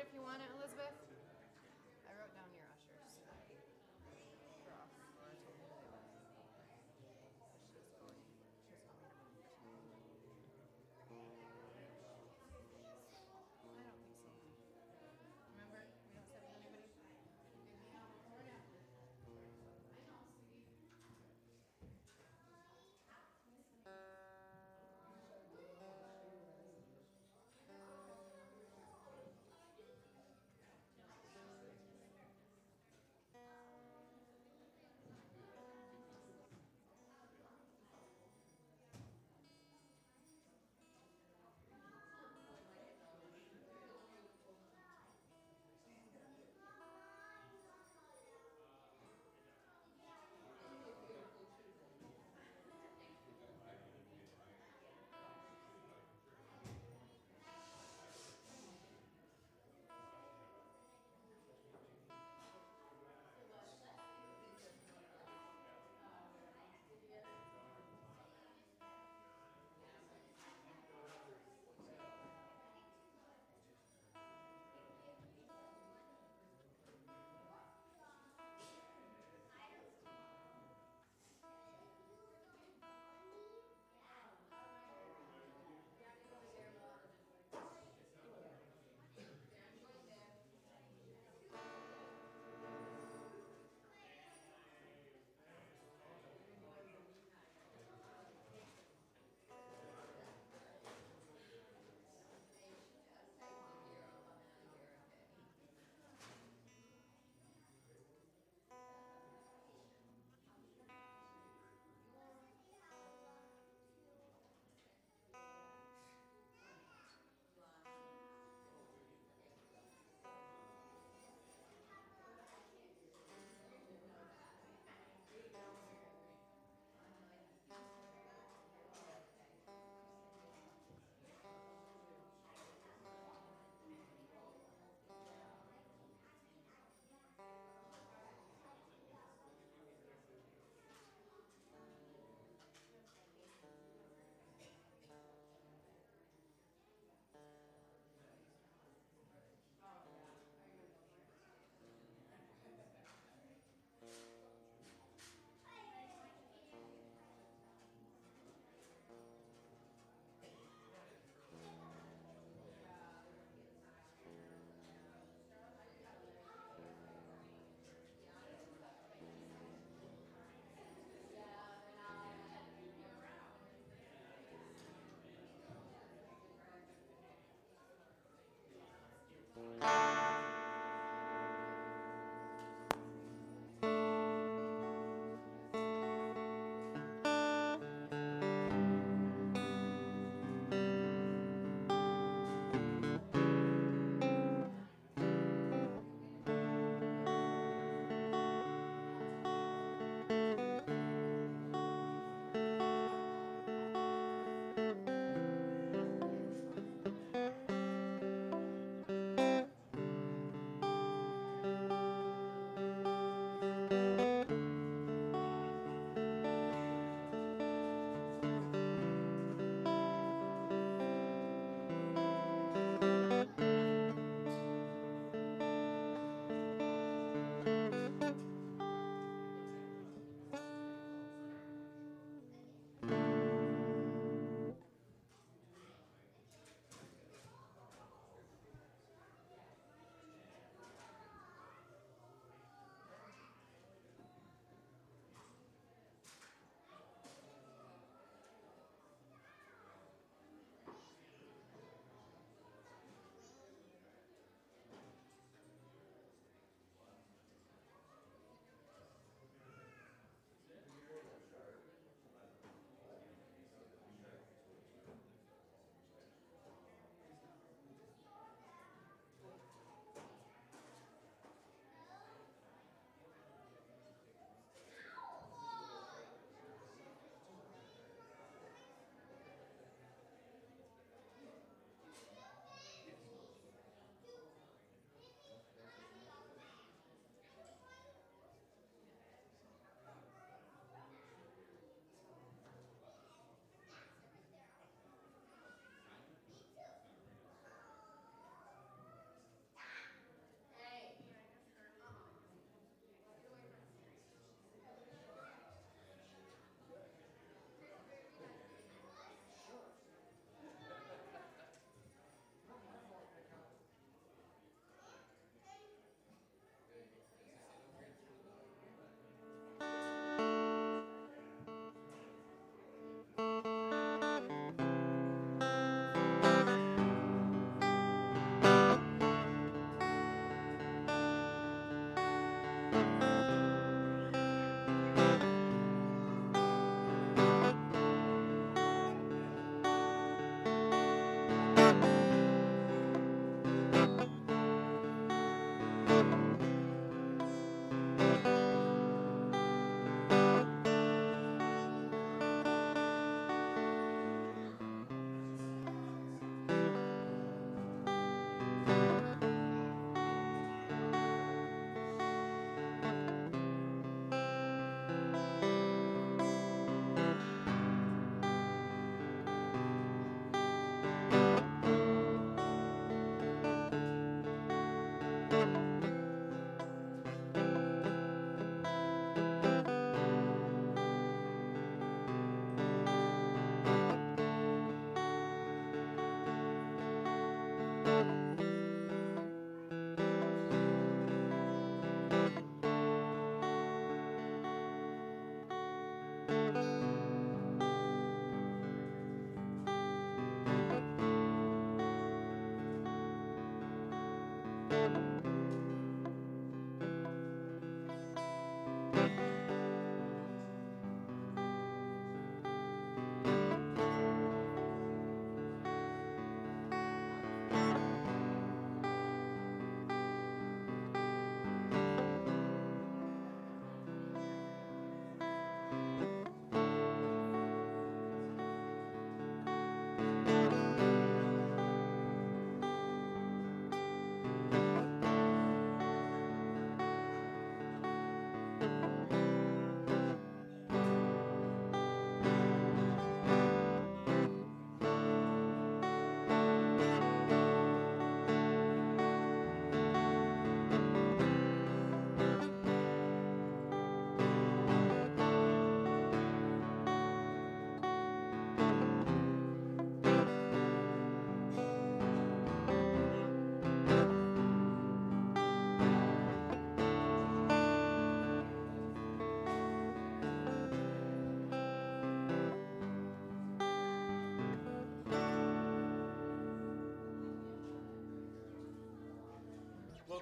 if you want it, Elizabeth.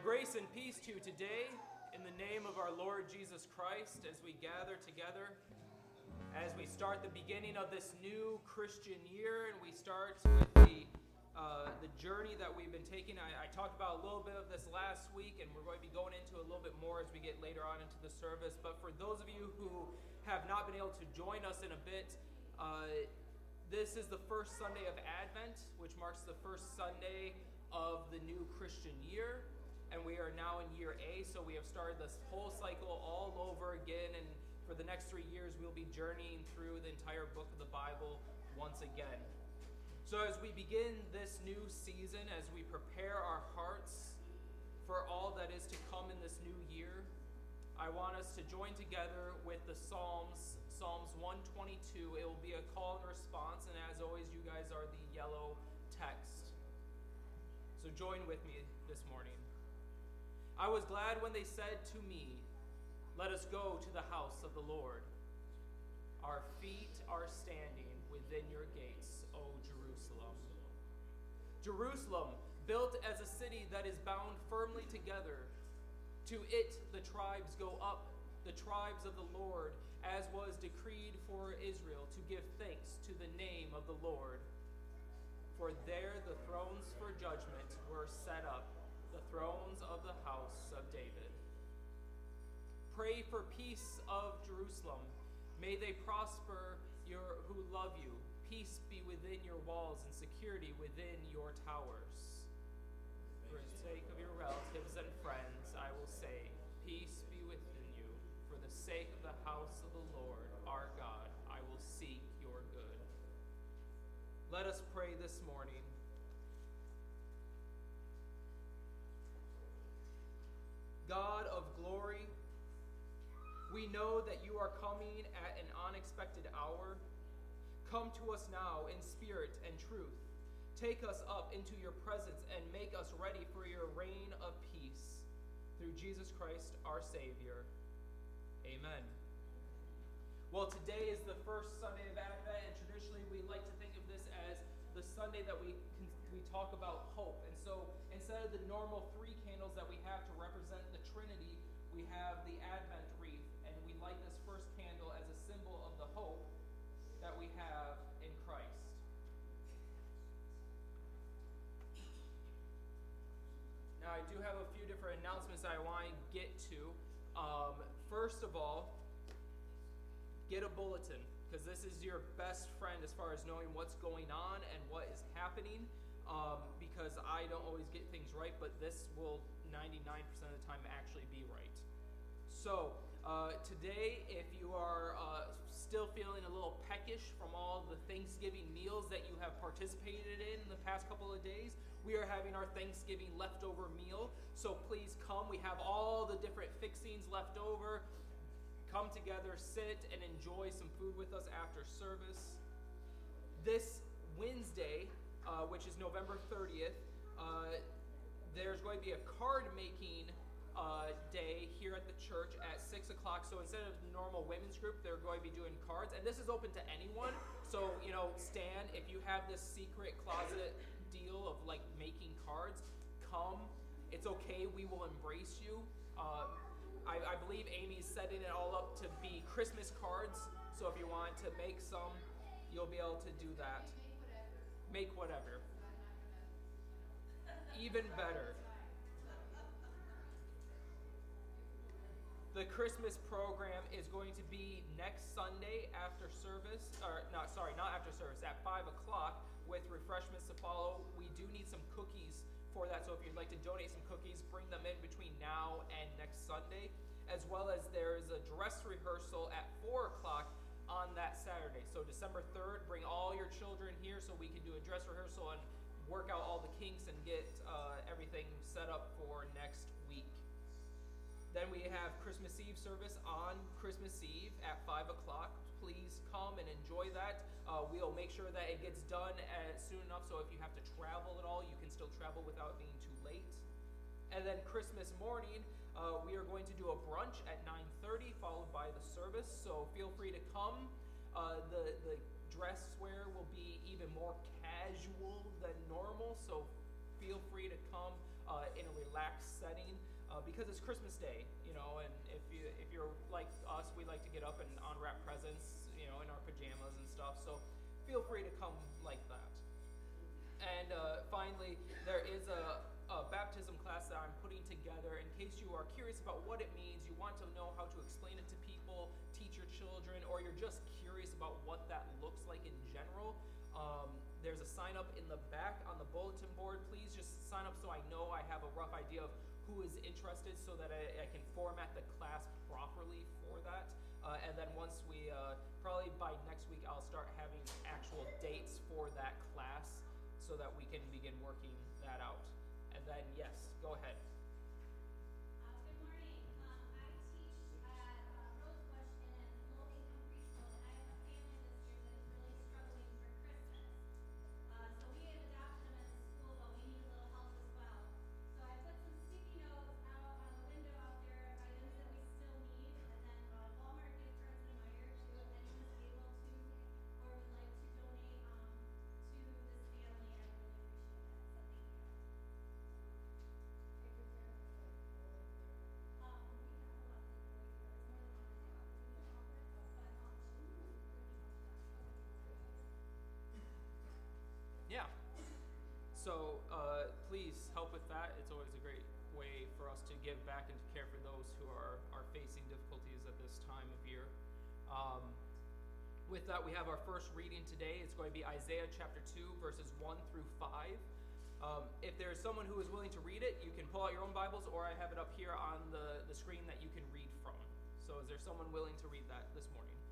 Grace and peace to you today in the name of our Lord Jesus Christ as we gather together, as we start the beginning of this new Christian year, and we start with the, uh, the journey that we've been taking. I, I talked about a little bit of this last week, and we're going to be going into a little bit more as we get later on into the service. But for those of you who have not been able to join us in a bit, uh, this is the first Sunday of Advent, which marks the first Sunday of the new Christian year and we are now in year A, so we have started this whole cycle all over again. And for the next three years, we'll be journeying through the entire book of the Bible once again. So, as we begin this new season, as we prepare our hearts for all that is to come in this new year, I want us to join together with the Psalms, Psalms 122. It will be a call and response, and as always, you guys are the yellow text. So, join with me this morning. I was glad when they said to me, Let us go to the house of the Lord. Our feet are standing within your gates, O Jerusalem. Jerusalem, built as a city that is bound firmly together. To it the tribes go up, the tribes of the Lord, as was decreed for Israel, to give thanks to the name of the Lord. For there the thrones for judgment were set up the thrones of the house of David. Pray for peace of Jerusalem. May they prosper your, who love you. Peace be within your walls and security within your towers. For the sake of your relatives and friends, I will say, Peace be within you. For the sake of the house of the Lord our God, I will seek your good. Let us pray this morning. God of glory, we know that you are coming at an unexpected hour. Come to us now in spirit and truth. Take us up into your presence and make us ready for your reign of peace. Through Jesus Christ our Savior. Amen. Well, today is the first Sunday of Advent, and traditionally we like to think of this as the Sunday that we, we talk about hope. And so instead of the normal three candles that we have to represent the Trinity, we have the Advent wreath, and we light this first candle as a symbol of the hope that we have in Christ. Now, I do have a few different announcements I want to get to. Um, first of all, get a bulletin because this is your best friend as far as knowing what's going on and what is happening um, because I don't always get things right, but this will 99% of the time actually be right. So, uh, today, if you are uh, still feeling a little peckish from all the Thanksgiving meals that you have participated in in the past couple of days, we are having our Thanksgiving leftover meal. So please come. We have all the different fixings left over. Come together, sit, and enjoy some food with us after service. This Wednesday, uh, which is November 30th, uh, there's going to be a card making uh, day here at the church at 6 o'clock. So instead of normal women's group, they're going to be doing cards. And this is open to anyone. So, you know, Stan, if you have this secret closet deal of like making cards, come. It's okay. We will embrace you. Uh, I, I believe Amy's setting it all up to be Christmas cards. So if you want to make some, you'll be able to do that. Make whatever. Even better. The Christmas program is going to be next Sunday after service, or not, sorry, not after service, at 5 o'clock with refreshments to follow. We do need some cookies for that, so if you'd like to donate some cookies, bring them in between now and next Sunday. As well as there is a dress rehearsal at 4 o'clock on that Saturday. So December 3rd, bring all your children here so we can do a dress rehearsal and work out all the kinks and get uh, everything set up for next week. Then we have Christmas Eve service on Christmas Eve at 5 o'clock. Please come and enjoy that. Uh, we'll make sure that it gets done as soon enough so if you have to travel at all, you can still travel without being too late. And then Christmas morning, uh, we are going to do a brunch at 9:30, followed by the service. So feel free to come. Uh, the the dress wear will be even more casual than normal, so feel free to come uh, in a relaxed setting uh, because it's Christmas Day, you know. And if you if you're like us, we like to get up and unwrap presents, you know, in our pajamas and stuff. So feel free to come like that. And uh, finally, there is a a baptism class that I'm putting together in case you are curious about what it means, you want to know how to explain it to people, teach your children, or you're just curious about what that looks like in general. Um, there's a sign up in the back on the bulletin board. Please just sign up so I know I have a rough idea of who is interested so that I, I can format the class properly for that. Uh, and then once we, uh, probably by next week, I'll start having actual dates for that class so that we can begin working that out. Then, yes, go ahead. So uh, please help with that. It's always a great way for us to give back and to care for those who are, are facing difficulties at this time of year. Um, with that, we have our first reading today. It's going to be Isaiah chapter 2, verses 1 through 5. Um, if there's someone who is willing to read it, you can pull out your own Bibles, or I have it up here on the, the screen that you can read from. So, is there someone willing to read that this morning?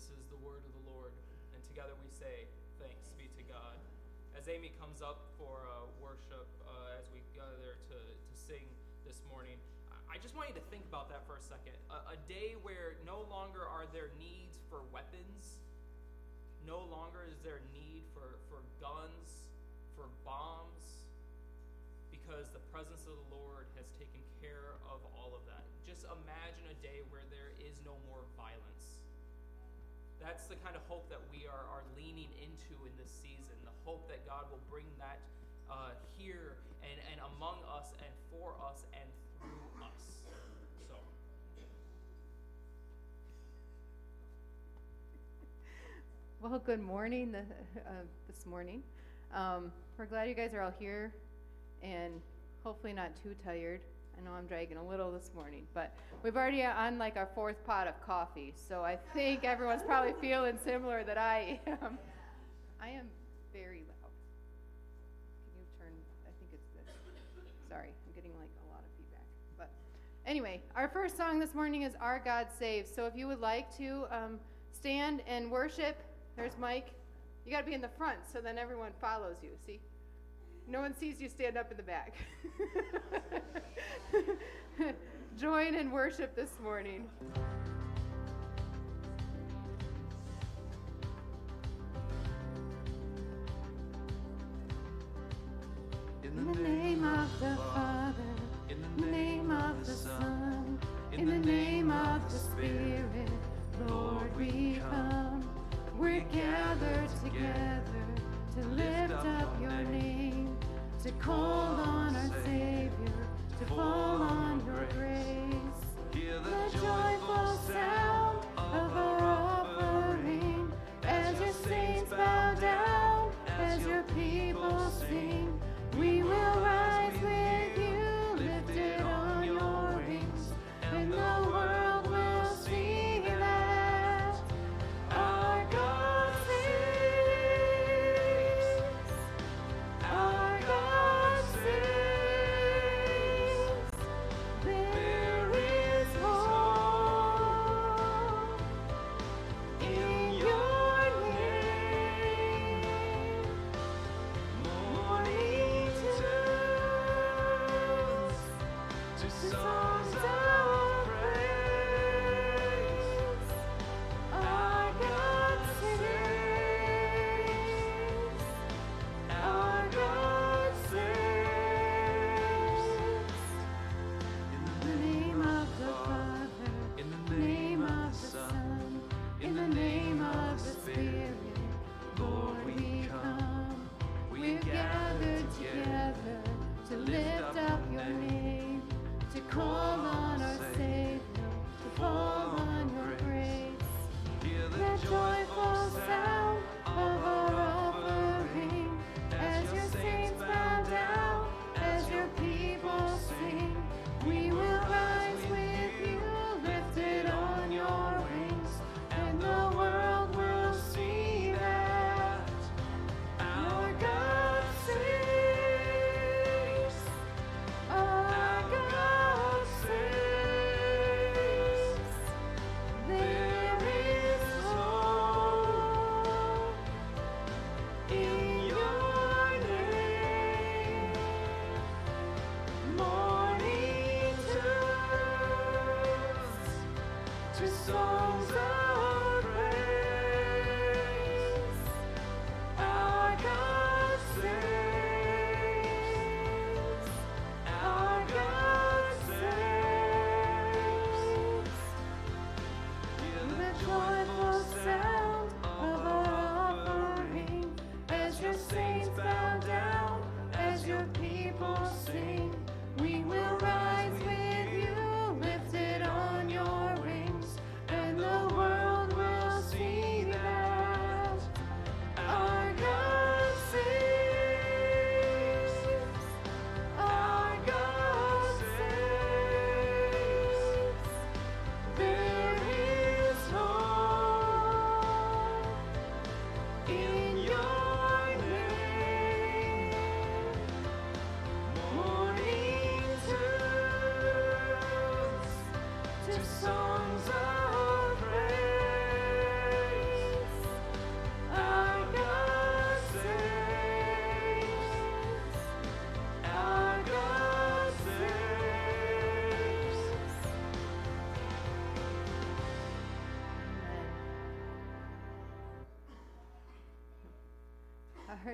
This is the word of the Lord, and together we say, Thanks be to God. As Amy comes up for uh, worship, uh, as we gather to, to sing this morning, I- just want you to think about that for a second. A, a day where no longer are there needs for weapons, no longer is there need for, for guns, for bombs, because the presence of the Lord has taken care of all of that. Just imagine a day where there is no more that's the kind of hope that we are, are leaning into in this season. The hope that God will bring that uh, here and, and among us and for us and through us. So. Well, good morning uh, this morning. Um, we're glad you guys are all here and hopefully not too tired. I know I'm dragging a little this morning, but we've already on like our fourth pot of coffee, so I think everyone's probably feeling similar that I am. I am very loud. Can you turn? I think it's this. Sorry, I'm getting like a lot of feedback. But anyway, our first song this morning is Our God Saves. So if you would like to um, stand and worship, there's Mike. You got to be in the front so then everyone follows you. See? No one sees you stand up in the back. Join in worship this morning. In the name of the Father, in the name of the Son, in the name of the Spirit, Lord, we come. We're gathered together to lift up your name, to call on our Savior, to fall on your grace. Hear The joyful sound of our offering as your saints bow down, as your people sing. We will rise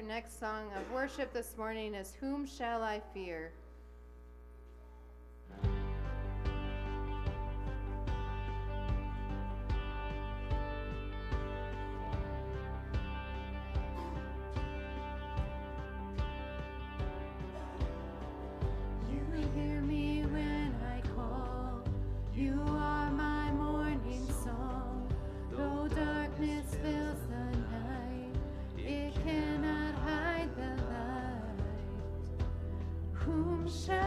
next song of worship this morning is Whom Shall I Fear? You hear me when I call. You are my morning song. Though darkness fills shine.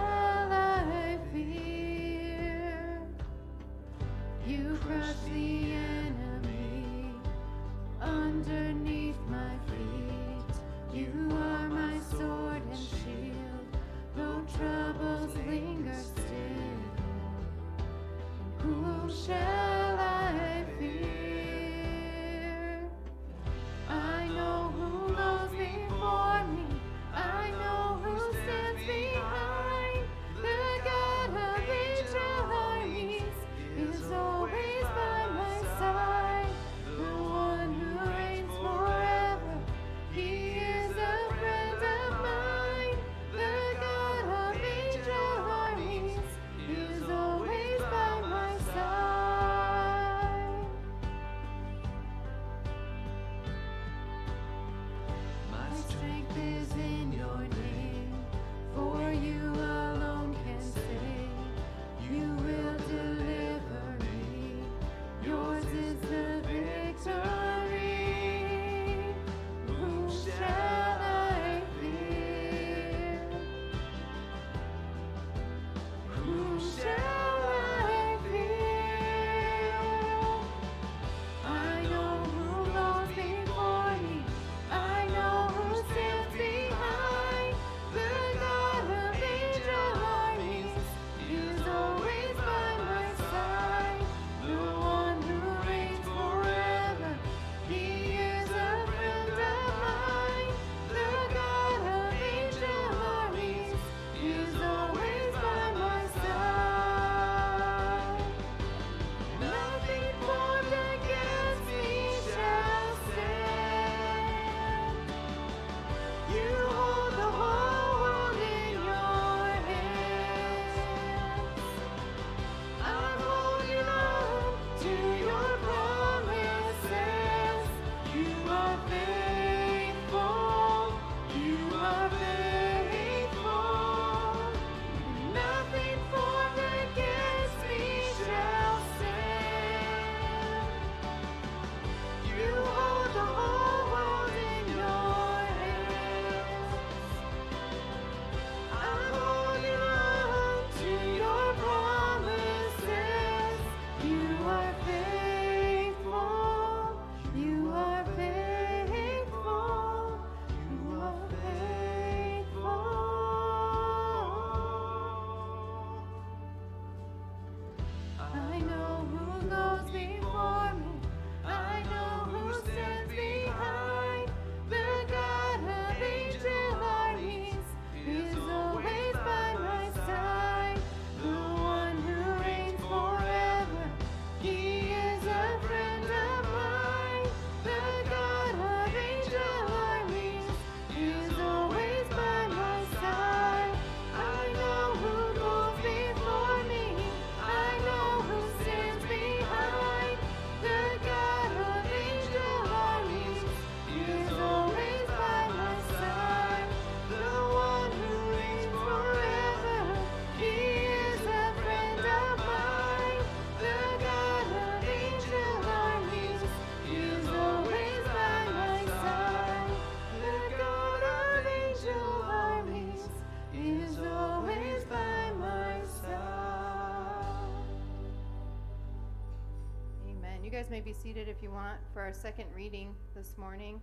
seated if you want for our second reading this morning.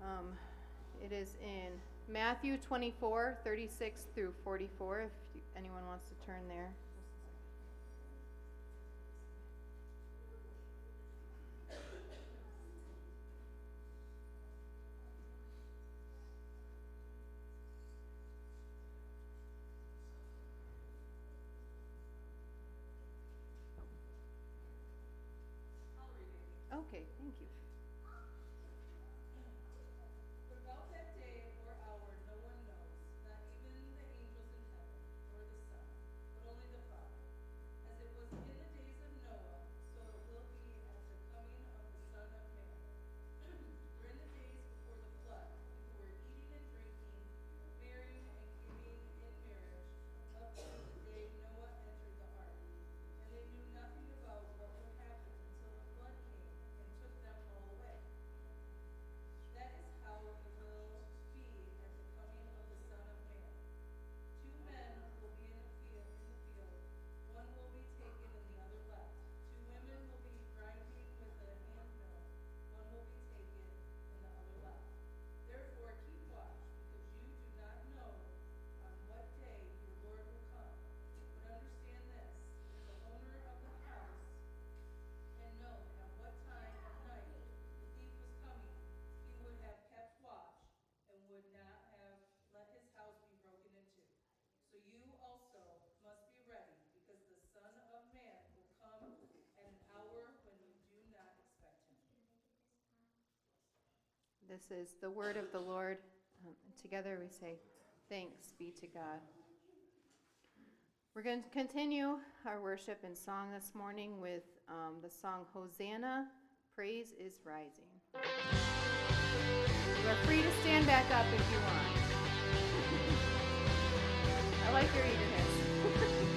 Um, it is in Matthew 24, 36 through 44, if anyone wants to turn there. Okay, thank you. This is the word of the Lord. Um, together we say, Thanks be to God. We're going to continue our worship and song this morning with um, the song Hosanna, Praise is Rising. You are free to stand back up if you want. I like your eagerness.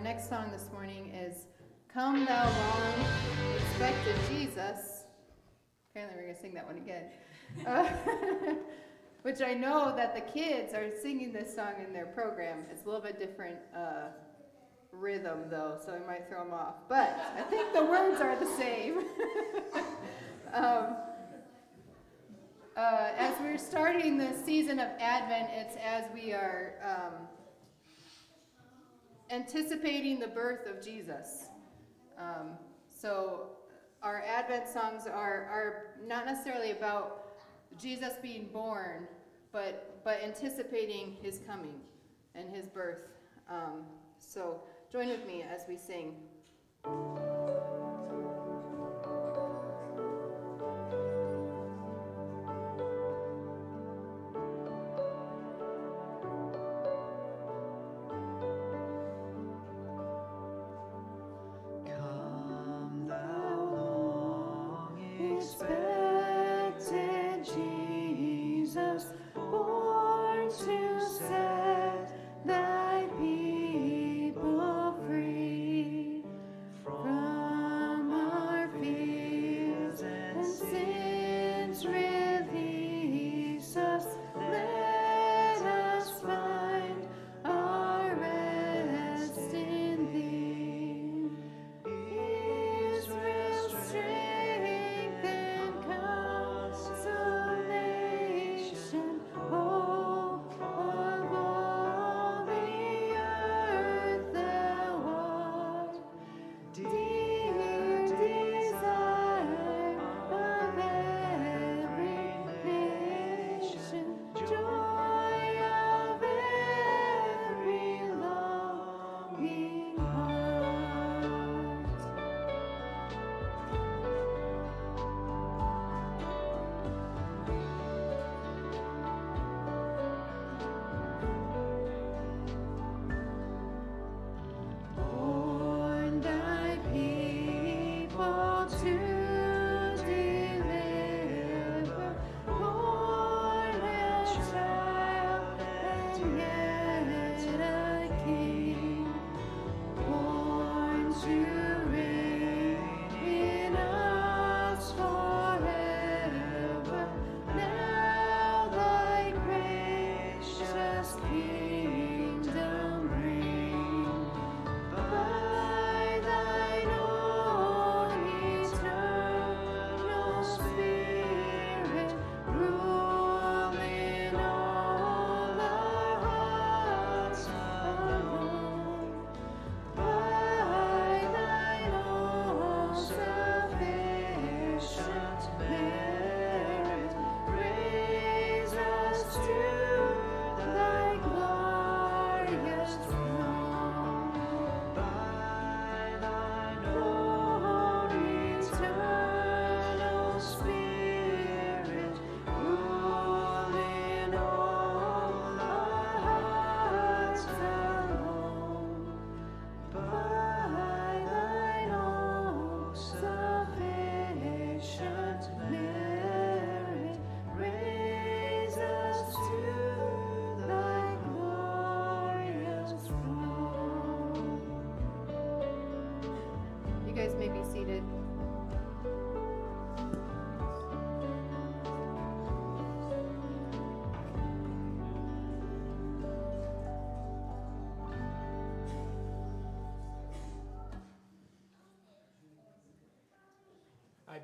Our next song this morning is Come Thou Long Expected Jesus. Apparently, we're going to sing that one again. Uh, which I know that the kids are singing this song in their program. It's a little bit different uh, rhythm, though, so it might throw them off. But I think the words are the same. um, uh, as we're starting the season of Advent, it's as we are. Um, anticipating the birth of Jesus. Um, so our Advent songs are, are not necessarily about Jesus being born, but, but anticipating his coming and his birth. Um, so join with me as we sing.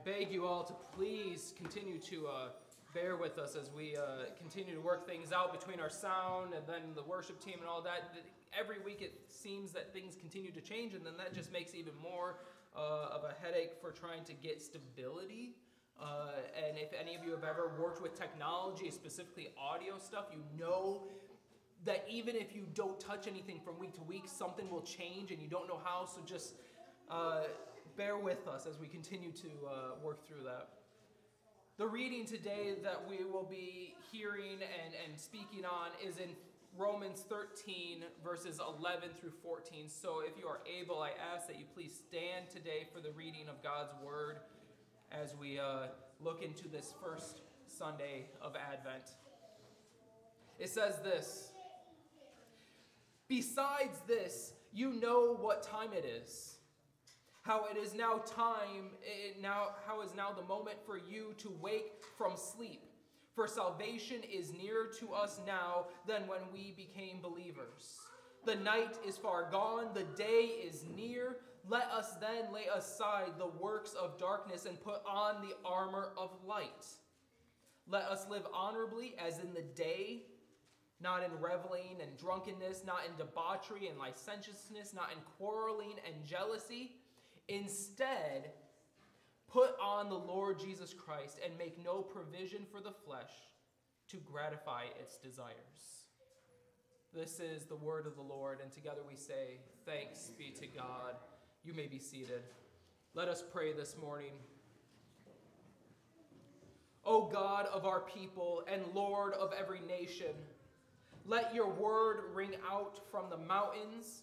Beg you all to please continue to uh, bear with us as we uh, continue to work things out between our sound and then the worship team and all that. Every week it seems that things continue to change, and then that just makes even more uh, of a headache for trying to get stability. Uh, and if any of you have ever worked with technology, specifically audio stuff, you know that even if you don't touch anything from week to week, something will change and you don't know how. So just uh, bear with us as we continue to uh, work through that. The reading today that we will be hearing and, and speaking on is in Romans 13, verses 11 through 14. So if you are able, I ask that you please stand today for the reading of God's word as we uh, look into this first Sunday of Advent. It says this Besides this, you know what time it is. How it is now time, it now how is now the moment for you to wake from sleep. For salvation is nearer to us now than when we became believers. The night is far gone, the day is near. Let us then lay aside the works of darkness and put on the armor of light. Let us live honorably as in the day not in reveling and drunkenness, not in debauchery and licentiousness, not in quarreling and jealousy. Instead, put on the Lord Jesus Christ and make no provision for the flesh to gratify its desires. This is the word of the Lord, and together we say, Thanks be to God. You may be seated. Let us pray this morning. O God of our people and Lord of every nation, let your word ring out from the mountains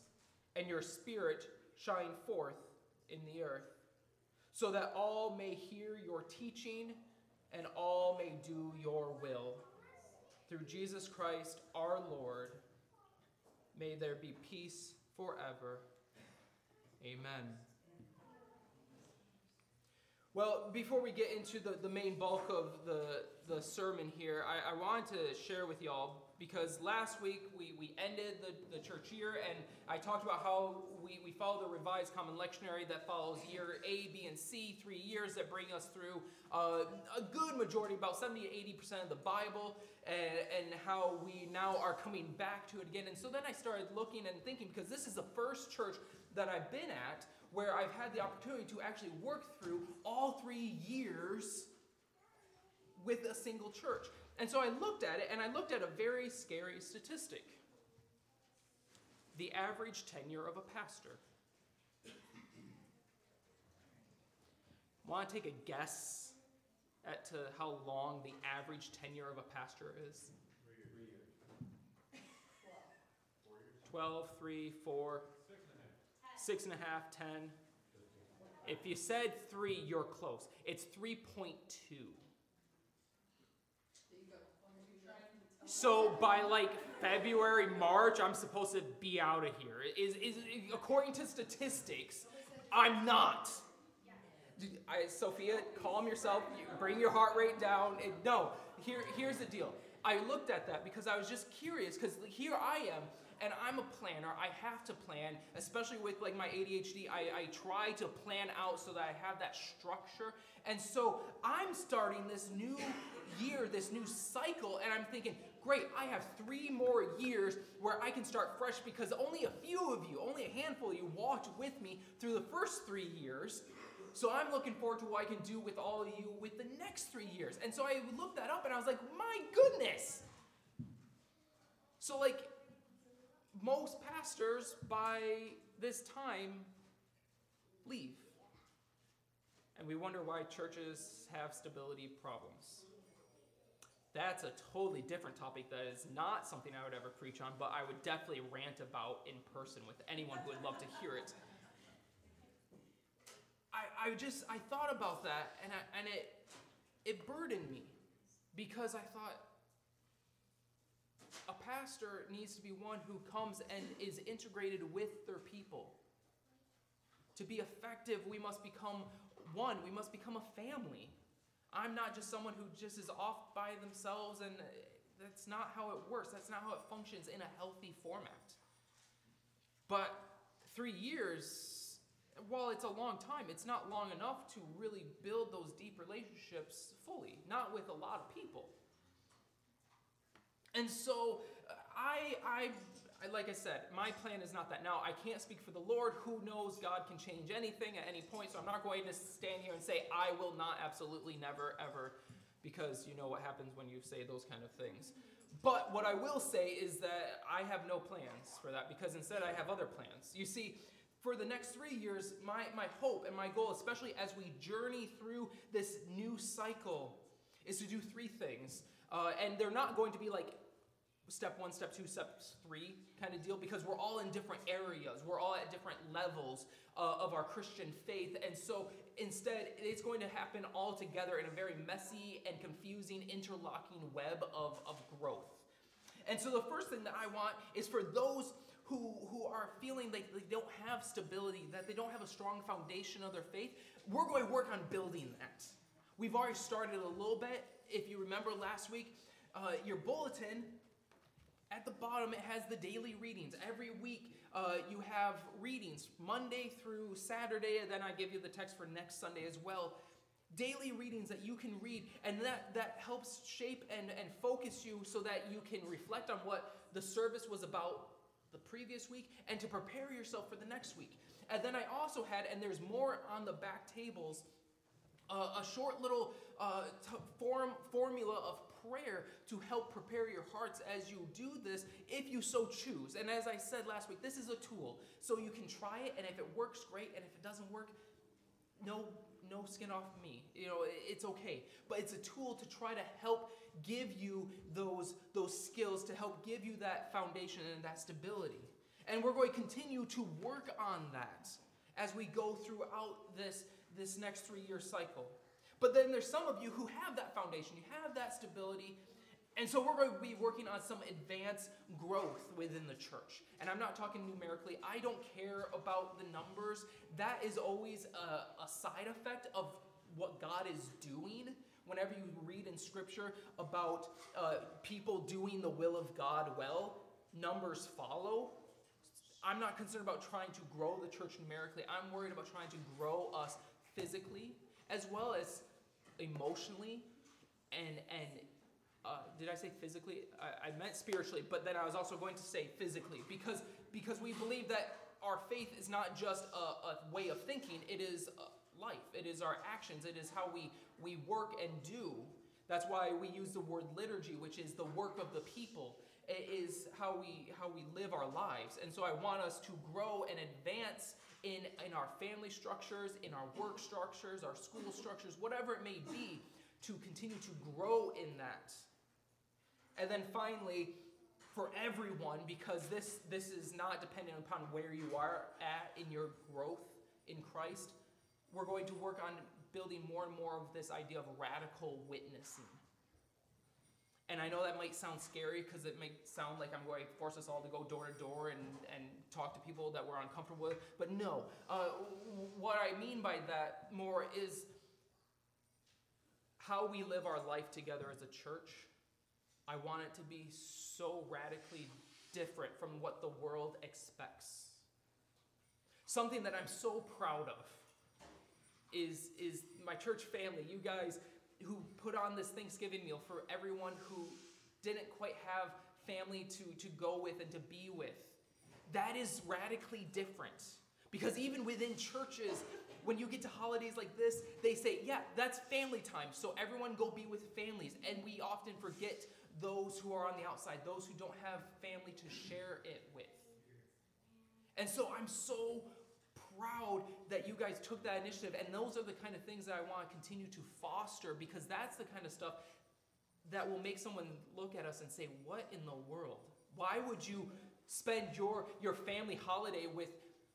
and your spirit shine forth in the earth, so that all may hear your teaching and all may do your will. Through Jesus Christ our Lord, may there be peace forever. Amen. Well, before we get into the, the main bulk of the, the sermon here, I, I wanted to share with y'all because last week we, we ended the, the church year and I talked about how we, we follow the revised common lectionary that follows year A, B, and C, three years that bring us through uh, a good majority, about 70 to 80% of the Bible, and, and how we now are coming back to it again. And so then I started looking and thinking because this is the first church that I've been at where I've had the opportunity to actually work through all three years with a single church. And so I looked at it and I looked at a very scary statistic the average tenure of a pastor. Want to take a guess at to how long the average tenure of a pastor is? 12, 3, 4, six and a half, 10. If you said 3, you're close. It's 3.2. So by like February, March, I'm supposed to be out of here. Is, is according to statistics, I'm not. I, Sophia, calm yourself. Bring your heart rate down. No, here, here's the deal. I looked at that because I was just curious. Because here I am, and I'm a planner. I have to plan, especially with like my ADHD. I, I try to plan out so that I have that structure. And so I'm starting this new year, this new cycle, and I'm thinking, great, I have three more years where I can start fresh because only a few of you, only a handful of you walked with me through the first three years. So I'm looking forward to what I can do with all of you with the next three years. And so I looked that up and I was like, my goodness. So, like, most pastors by this time leave. And we wonder why churches have stability problems. That's a totally different topic that is not something I would ever preach on, but I would definitely rant about in person with anyone who would love to hear it. I, I just I thought about that and I, and it it burdened me because I thought a pastor needs to be one who comes and is integrated with their people. To be effective, we must become one, we must become a family. I'm not just someone who just is off by themselves, and that's not how it works. That's not how it functions in a healthy format. But three years while it's a long time, it's not long enough to really build those deep relationships fully, not with a lot of people. And so, uh, I, I, like I said, my plan is not that. Now, I can't speak for the Lord. Who knows? God can change anything at any point. So I'm not going to stand here and say, I will not, absolutely never, ever, because you know what happens when you say those kind of things. But what I will say is that I have no plans for that because instead I have other plans. You see, for the next three years, my, my hope and my goal, especially as we journey through this new cycle, is to do three things. Uh, and they're not going to be like step one, step two, step three kind of deal because we're all in different areas. We're all at different levels uh, of our Christian faith. And so instead, it's going to happen all together in a very messy and confusing, interlocking web of, of growth. And so the first thing that I want is for those who, who are feeling like they don't have stability, that they don't have a strong foundation of their faith, we're going to work on building that. We've already started a little bit. If you remember last week, uh, your bulletin at the bottom, it has the daily readings. Every week, uh, you have readings Monday through Saturday, and then I give you the text for next Sunday as well. Daily readings that you can read, and that, that helps shape and, and focus you so that you can reflect on what the service was about the previous week and to prepare yourself for the next week. And then I also had, and there's more on the back tables, uh, a short little uh, t- form formula of prayer to help prepare your hearts as you do this, if you so choose. And as I said last week, this is a tool, so you can try it, and if it works, great, and if it doesn't work, no, no skin off me. You know, it's okay. But it's a tool to try to help give you those those skills, to help give you that foundation and that stability. And we're going to continue to work on that as we go throughout this this next three year cycle. But then there's some of you who have that foundation, you have that stability, and so we're going to be working on some advanced growth within the church. And I'm not talking numerically, I don't care about the numbers. That is always a, a side effect of what God is doing. Whenever you read in scripture about uh, people doing the will of God well, numbers follow. I'm not concerned about trying to grow the church numerically. I'm worried about trying to grow us physically as well as emotionally and and uh, did I say physically? I, I meant spiritually, but then I was also going to say physically because because we believe that our faith is not just a, a way of thinking; it is uh, life. It is our actions. It is how we we work and do. That's why we use the word liturgy, which is the work of the people. It is how we how we live our lives. And so I want us to grow and advance in in our family structures, in our work structures, our school structures, whatever it may be, to continue to grow in that. And then finally, for everyone, because this, this is not dependent upon where you are at in your growth in Christ, we're going to work on building more and more of this idea of radical witnessing. And I know that might sound scary because it might sound like I'm going to force us all to go door to door and, and talk to people that we're uncomfortable with. But no, uh, what I mean by that more is how we live our life together as a church I want it to be so radically different from what the world expects. Something that I'm so proud of is, is my church family, you guys who put on this Thanksgiving meal for everyone who didn't quite have family to, to go with and to be with. That is radically different. Because even within churches, when you get to holidays like this, they say, yeah, that's family time. So everyone go be with families. And we often forget those who are on the outside, those who don't have family to share it with. And so I'm so proud that you guys took that initiative. And those are the kind of things that I want to continue to foster because that's the kind of stuff that will make someone look at us and say, What in the world? Why would you spend your, your family holiday with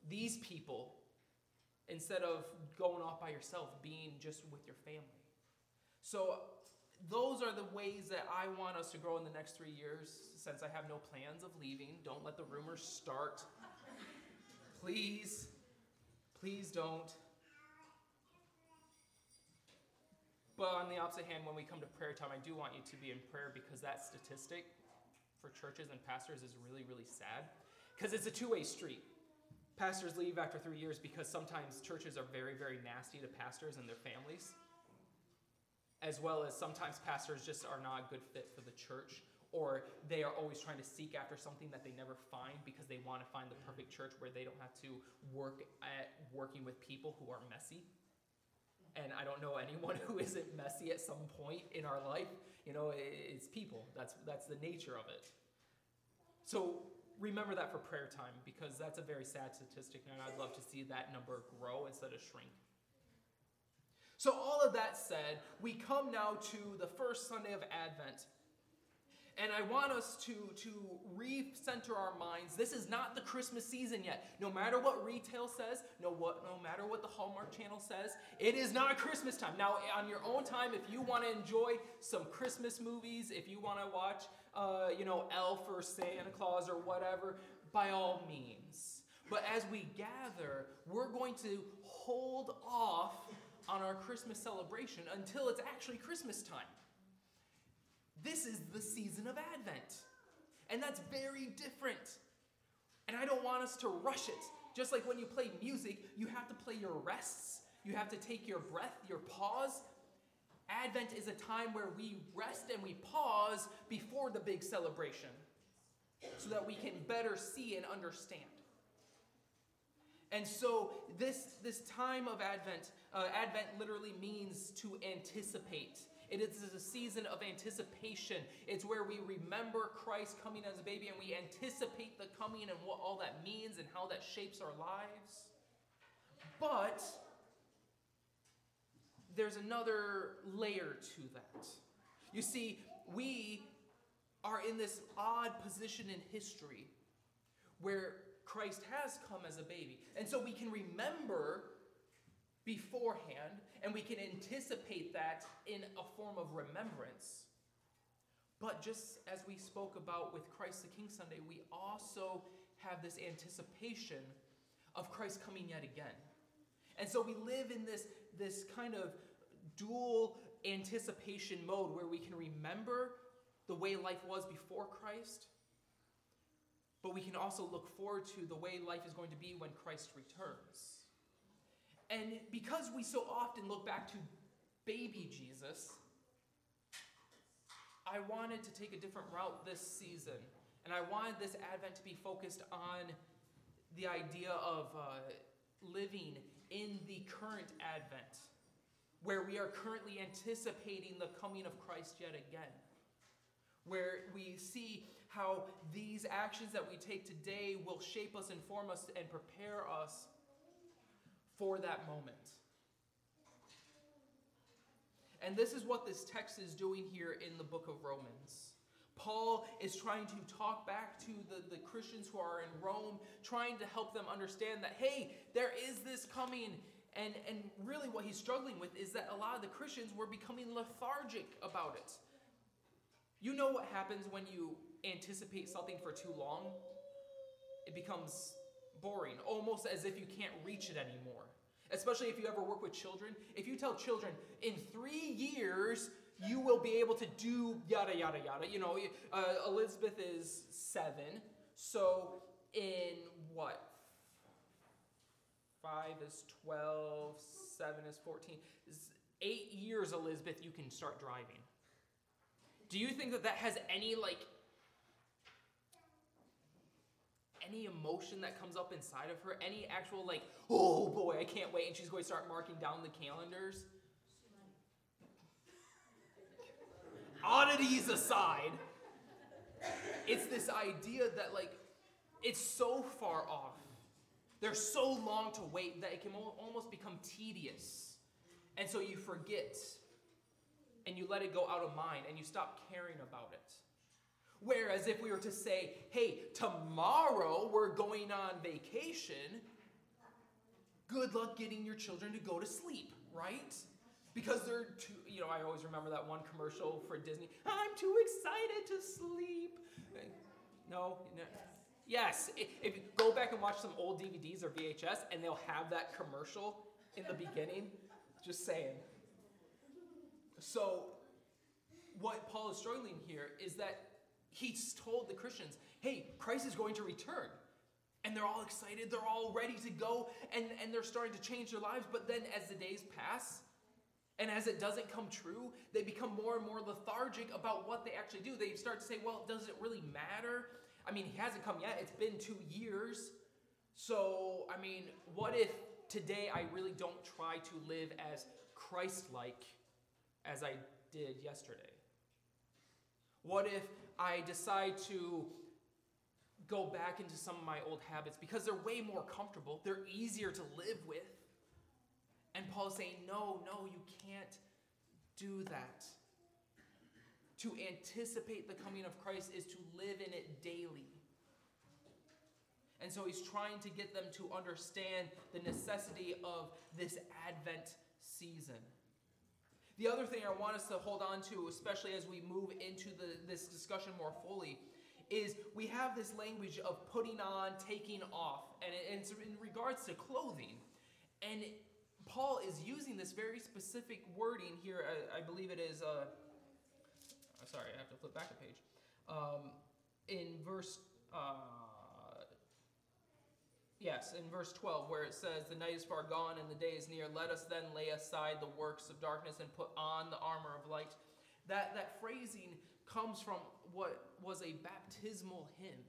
these people instead of going off by yourself, being just with your family? So those are the ways that I want us to grow in the next three years since I have no plans of leaving. Don't let the rumors start. Please, please don't. But on the opposite hand, when we come to prayer time, I do want you to be in prayer because that statistic for churches and pastors is really, really sad. Because it's a two way street. Pastors leave after three years because sometimes churches are very, very nasty to pastors and their families, as well as sometimes pastors just are not a good fit for the church, or they are always trying to seek after something that they never find because they want to find the perfect mm-hmm. church where they don't have to work at working with people who are messy. And I don't know anyone who isn't messy at some point in our life. You know, it's people. That's that's the nature of it. So remember that for prayer time because that's a very sad statistic, and I'd love to see that number grow instead of shrink. So, all of that said, we come now to the first Sunday of Advent. And I want us to, to recenter our minds. This is not the Christmas season yet. No matter what retail says, no, what, no matter what the Hallmark Channel says, it is not Christmas time. Now, on your own time, if you want to enjoy some Christmas movies, if you want to watch, uh, you know, Elf or Santa Claus or whatever, by all means. But as we gather, we're going to hold off on our Christmas celebration until it's actually Christmas time. This is the season of Advent. And that's very different. And I don't want us to rush it. Just like when you play music, you have to play your rests, you have to take your breath, your pause. Advent is a time where we rest and we pause before the big celebration so that we can better see and understand. And so this this time of Advent, uh, Advent literally means to anticipate. It is a season of anticipation. It's where we remember Christ coming as a baby and we anticipate the coming and what all that means and how that shapes our lives. But there's another layer to that. You see, we are in this odd position in history where Christ has come as a baby. And so we can remember beforehand and we can anticipate that in a form of remembrance. But just as we spoke about with Christ the King Sunday, we also have this anticipation of Christ coming yet again. And so we live in this, this kind of dual anticipation mode where we can remember the way life was before Christ, but we can also look forward to the way life is going to be when Christ returns. And because we so often look back to baby Jesus, I wanted to take a different route this season. And I wanted this Advent to be focused on the idea of uh, living in the current Advent, where we are currently anticipating the coming of Christ yet again. Where we see how these actions that we take today will shape us, inform us, and prepare us for that moment. And this is what this text is doing here in the book of Romans. Paul is trying to talk back to the, the Christians who are in Rome, trying to help them understand that, hey, there is this coming. And, and really, what he's struggling with is that a lot of the Christians were becoming lethargic about it. You know what happens when you anticipate something for too long? It becomes boring, almost as if you can't reach it anymore. Especially if you ever work with children. If you tell children, in three years, you will be able to do yada, yada, yada. You know, uh, Elizabeth is seven. So in what? Five is 12, seven is 14. Eight years, Elizabeth, you can start driving. Do you think that that has any, like, any emotion that comes up inside of her, any actual like, oh boy, I can't wait, and she's going to start marking down the calendars. Oddities aside, it's this idea that like it's so far off. They're so long to wait that it can almost become tedious. And so you forget and you let it go out of mind and you stop caring about it. Whereas if we were to say, hey, tomorrow we're going on vacation, good luck getting your children to go to sleep, right? Because they're too, you know, I always remember that one commercial for Disney. I'm too excited to sleep. No, no. Yes, if, if you go back and watch some old DVDs or VHS, and they'll have that commercial in the beginning. Just saying. So, what Paul is struggling here is that he's told the Christians, hey, Christ is going to return. And they're all excited, they're all ready to go, and, and they're starting to change their lives. But then as the days pass, and as it doesn't come true, they become more and more lethargic about what they actually do. They start to say, well, does it really matter? I mean, he hasn't come yet. It's been two years. So, I mean, what if today I really don't try to live as Christ like as I did yesterday? What if I decide to go back into some of my old habits because they're way more comfortable, they're easier to live with? And Paul is saying, no, no, you can't do that. To anticipate the coming of Christ is to live in it daily. And so he's trying to get them to understand the necessity of this Advent season. The other thing I want us to hold on to, especially as we move into the, this discussion more fully, is we have this language of putting on, taking off, and it's in regards to clothing. And Paul is using this very specific wording here. I, I believe it is. Uh, sorry, I have to flip back a page. Um, in verse. Uh, Yes, in verse 12, where it says, The night is far gone and the day is near. Let us then lay aside the works of darkness and put on the armor of light. That, that phrasing comes from what was a baptismal hymn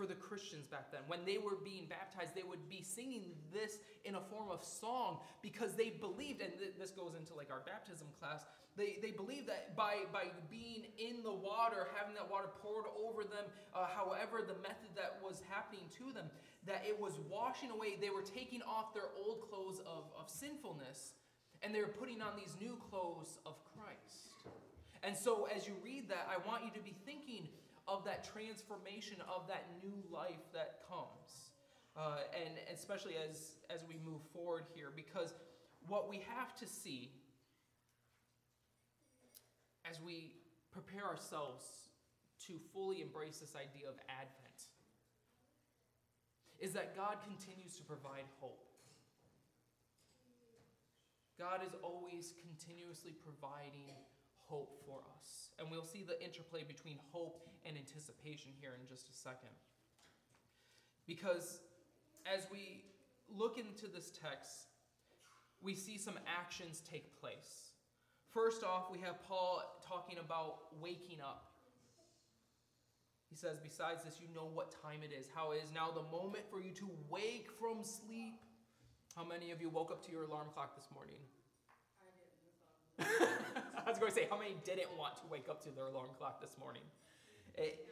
for the Christians back then. When they were being baptized, they would be singing this in a form of song because they believed, and th- this goes into like our baptism class, they, they believed that by, by being in the water, having that water poured over them, uh, however the method that was happening to them, that it was washing away. They were taking off their old clothes of, of sinfulness and they were putting on these new clothes of Christ. And so as you read that, I want you to be thinking of that transformation of that new life that comes. Uh, and especially as, as we move forward here, because what we have to see as we prepare ourselves to fully embrace this idea of Advent is that God continues to provide hope. God is always continuously providing hope for us. And we'll see the interplay between hope and anticipation here in just a second. Because as we look into this text, we see some actions take place. First off, we have Paul talking about waking up. He says, Besides this, you know what time it is, how is now the moment for you to wake from sleep. How many of you woke up to your alarm clock this morning? I was going to say, how many didn't want to wake up to their alarm clock this morning? It,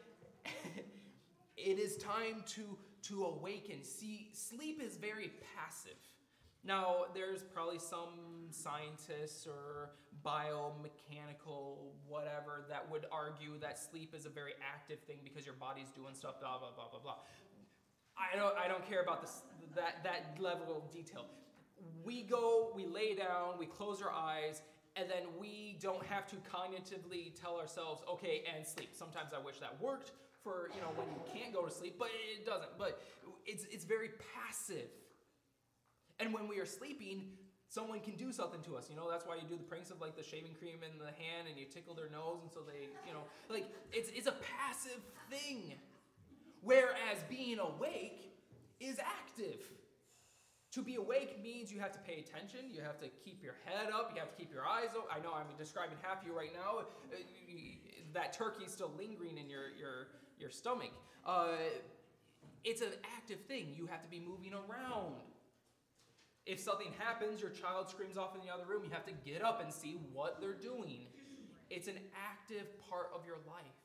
it is time to, to awaken. See, sleep is very passive. Now, there's probably some scientists or biomechanical whatever that would argue that sleep is a very active thing because your body's doing stuff, blah, blah, blah, blah, blah. I don't, I don't care about this, that, that level of detail. We go, we lay down, we close our eyes, and then we don't have to cognitively tell ourselves, okay, and sleep. Sometimes I wish that worked for, you know, when you can't go to sleep, but it doesn't. But it's, it's very passive. And when we are sleeping, someone can do something to us. You know, that's why you do the pranks of like the shaving cream in the hand and you tickle their nose, and so they, you know, like it's, it's a passive thing. Whereas being awake is active. To be awake means you have to pay attention, you have to keep your head up, you have to keep your eyes open. I know I'm describing half you right now. Uh, That turkey's still lingering in your, your, your stomach. Uh, it's an active thing. You have to be moving around. If something happens, your child screams off in the other room, you have to get up and see what they're doing. It's an active part of your life.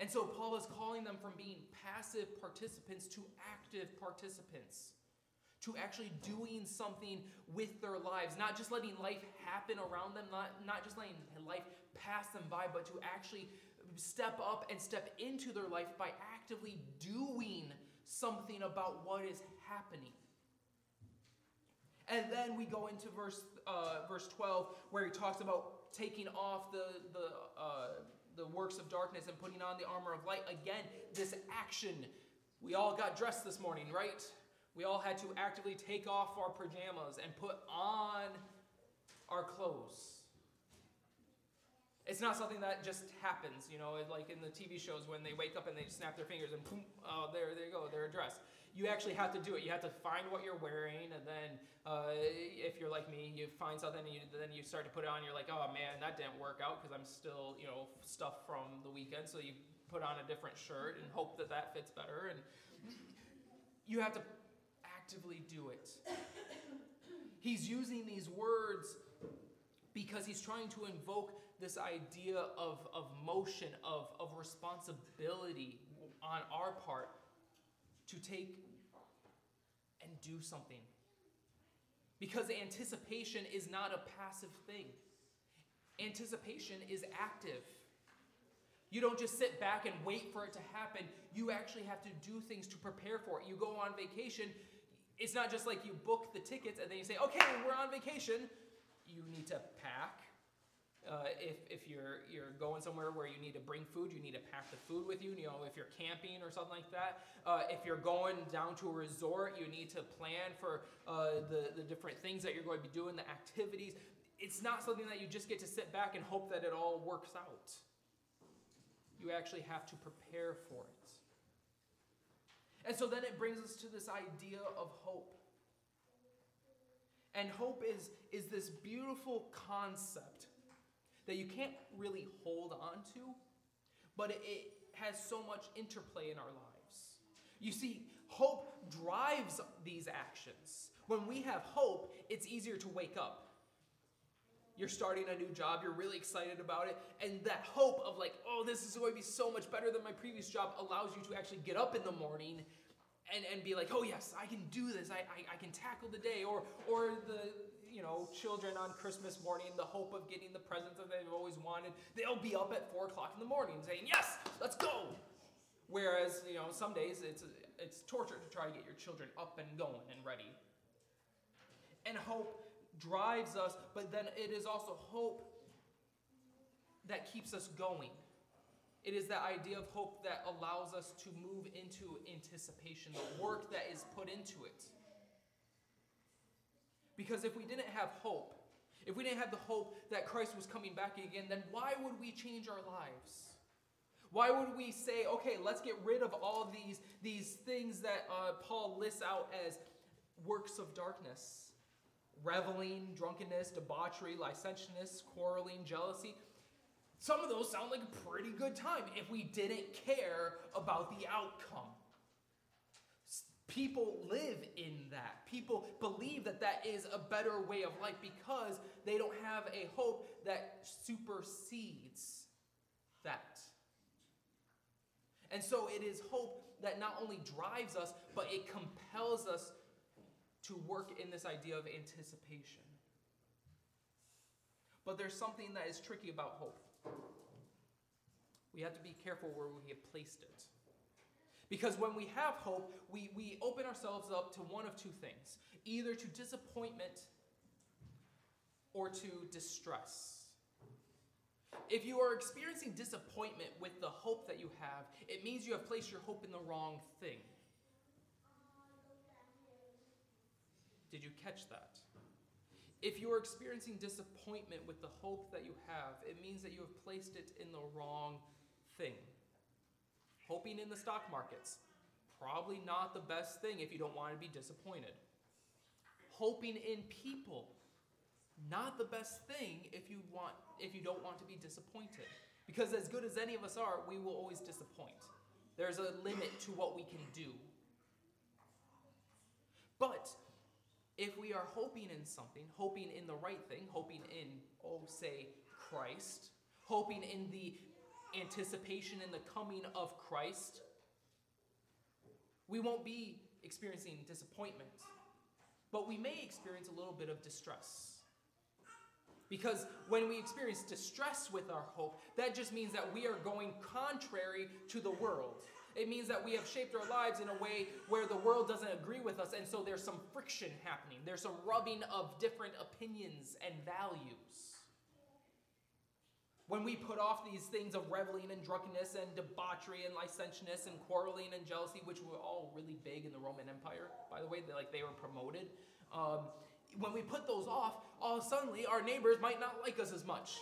And so Paul is calling them from being passive participants to active participants, to actually doing something with their lives, not just letting life happen around them, not, not just letting life pass them by, but to actually step up and step into their life by actively doing something about what is happening. And then we go into verse, uh, verse 12 where he talks about taking off the, the, uh, the works of darkness and putting on the armor of light. Again, this action. We all got dressed this morning, right? We all had to actively take off our pajamas and put on our clothes. It's not something that just happens, you know, like in the TV shows when they wake up and they snap their fingers and boom, oh, there, you go, they're dressed. You actually have to do it. You have to find what you're wearing, and then uh, if you're like me, you find something, and you, then you start to put it on. You're like, oh man, that didn't work out because I'm still, you know, stuff from the weekend. So you put on a different shirt and hope that that fits better. And you have to actively do it. He's using these words because he's trying to invoke this idea of, of motion, of, of responsibility on our part to take and do something. Because anticipation is not a passive thing, anticipation is active. You don't just sit back and wait for it to happen. You actually have to do things to prepare for it. You go on vacation. It's not just like you book the tickets and then you say, okay, we're on vacation. You need to pack. Uh, if, if you're, you're going somewhere where you need to bring food, you need to pack the food with you. You know, if you're camping or something like that. Uh, if you're going down to a resort, you need to plan for uh, the, the different things that you're going to be doing, the activities. It's not something that you just get to sit back and hope that it all works out you actually have to prepare for it. And so then it brings us to this idea of hope. And hope is, is this beautiful concept that you can't really hold on to, but it, has so much interplay in our lives. You see, hope drives these actions. When we have hope, it's easier to wake up you're starting a new job, you're really excited about it, and that hope of like, oh, this is going to be so much better than my previous job allows you to actually get up in the morning and, and be like, oh yes, I can do this, I, I, I can tackle the day. Or or the you know, children on Christmas morning, the hope of getting the presents that they've always wanted, they'll be up at four o'clock in the morning saying, Yes, let's go. Whereas, you know, some days it's it's torture to try to get your children up and going and ready. And hope drives us, but then it is also hope that keeps us going. It is that idea of hope that allows us to move into anticipation, the work that is put into it. Because if we didn't have hope, if we didn't have the hope that Christ was coming back again, then why would we change our lives? Why would we say, okay, let's get rid of all these, these things that uh, Paul lists out as works of darkness? reveling, drunkenness, debauchery, licentiousness, quarreling, jealousy. Some of those sound like a pretty good time if we didn't care about the outcome. People live in that. People believe that that better way of life because they don't have a hope that supersedes that. And so it is hope that not only drives us, but it compels us to work in this idea of anticipation. But there's something that is tricky about hope. We have to be careful where we have placed it. Because when we have hope, we, we open ourselves up to one of two things either to disappointment or to distress. If you are experiencing disappointment with the hope that you have, it means you have placed your hope in the wrong thing. Did you catch that? If you are experiencing disappointment with the hope that you have, it means that you have placed it in the wrong thing. Hoping in the stock markets, probably not the best thing if you don't want to be disappointed. Hoping in people, not the best thing if you want if you don't want to be disappointed. Because as good as any of us are, we will always disappoint. There's a limit to what we can do. But if we are hoping in something, hoping in the right thing, hoping in, oh, say, Christ, hoping in the anticipation in the coming of Christ, we won't be experiencing disappointment, but we may experience a little bit of distress. Because when we experience distress with our hope, that just means that we are going contrary to the world. It means that we have shaped our lives in a way where the world doesn't agree with us, and so there's some friction happening. There's some rubbing of different opinions and values. When we put off these things of reveling and drunkenness and debauchery and licentiousness and quarreling and jealousy, which were all really big in the Roman Empire, by the way, they, like they were promoted. Um, when we put those off, all suddenly our neighbors might not like us as much.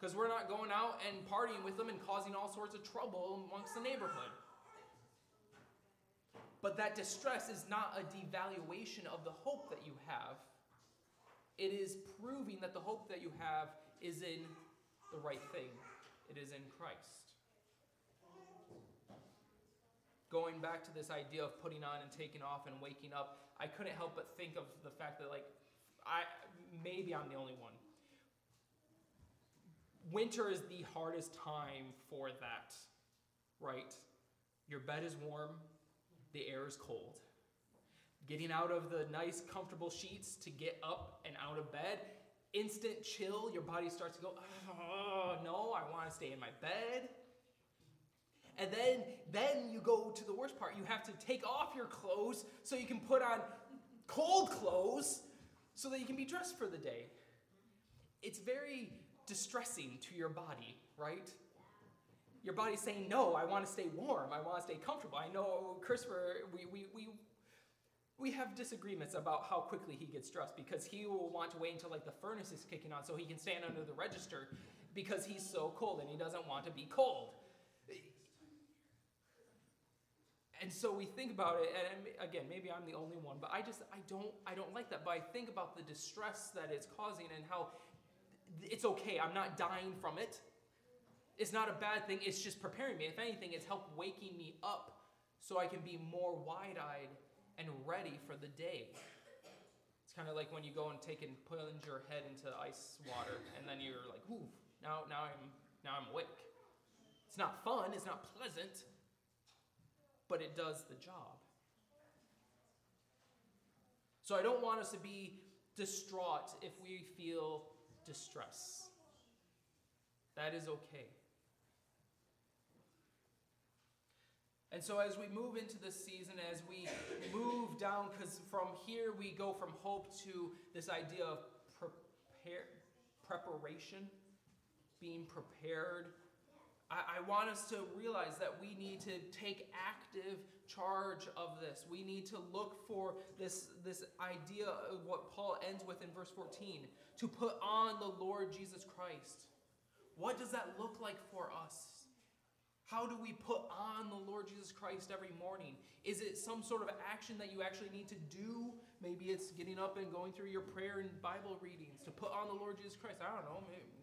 because we're not going out and partying with them and causing all sorts of trouble amongst the neighborhood. But that distress is not a devaluation of the hope that you have. It is proving that the hope that you have is in the right thing, it is in Christ. Going back to this idea of putting on and taking off and waking up, I couldn't help but think of the fact that, like, I maybe I'm the only one. Winter is the hardest time for that, right? Your bed is warm, the air is cold. Getting out of the nice, comfortable sheets to get up and out of bed, instant chill, your body starts to go, oh, no, I want to stay in my bed. And then, then you go to the worst part. You have to take off your clothes so you can put on cold clothes so that you can be dressed for the day. It's very distressing to your body, right? Your body's saying, no, I want to stay warm. I want to stay comfortable. I know Christopher, we, we, we, we have disagreements about how quickly he gets dressed because he will want to wait until like the furnace is kicking on so he can stand under the register because he's so cold and he doesn't want to be cold. And so we think about it, and again, maybe I'm the only one, but I just I don't I don't like that. But I think about the distress that it's causing and how it's okay. I'm not dying from it. It's not a bad thing. It's just preparing me. If anything, it's helped waking me up so I can be more wide-eyed and ready for the day. It's kind of like when you go and take and plunge your head into ice water, and then you're like, "Ooh, now now I'm now I'm awake." It's not fun. It's not pleasant but it does the job. So I don't want us to be distraught if we feel distress. That is okay. And so as we move into this season, as we move down, because from here we go from hope to this idea of prepare, preparation, being prepared I, I want us to realize that we need to take active charge of this. We need to look for this, this idea of what Paul ends with in verse 14 to put on the Lord Jesus Christ. What does that look like for us? How do we put on the Lord Jesus Christ every morning? Is it some sort of action that you actually need to do? Maybe it's getting up and going through your prayer and Bible readings to put on the Lord Jesus Christ. I don't know. Maybe,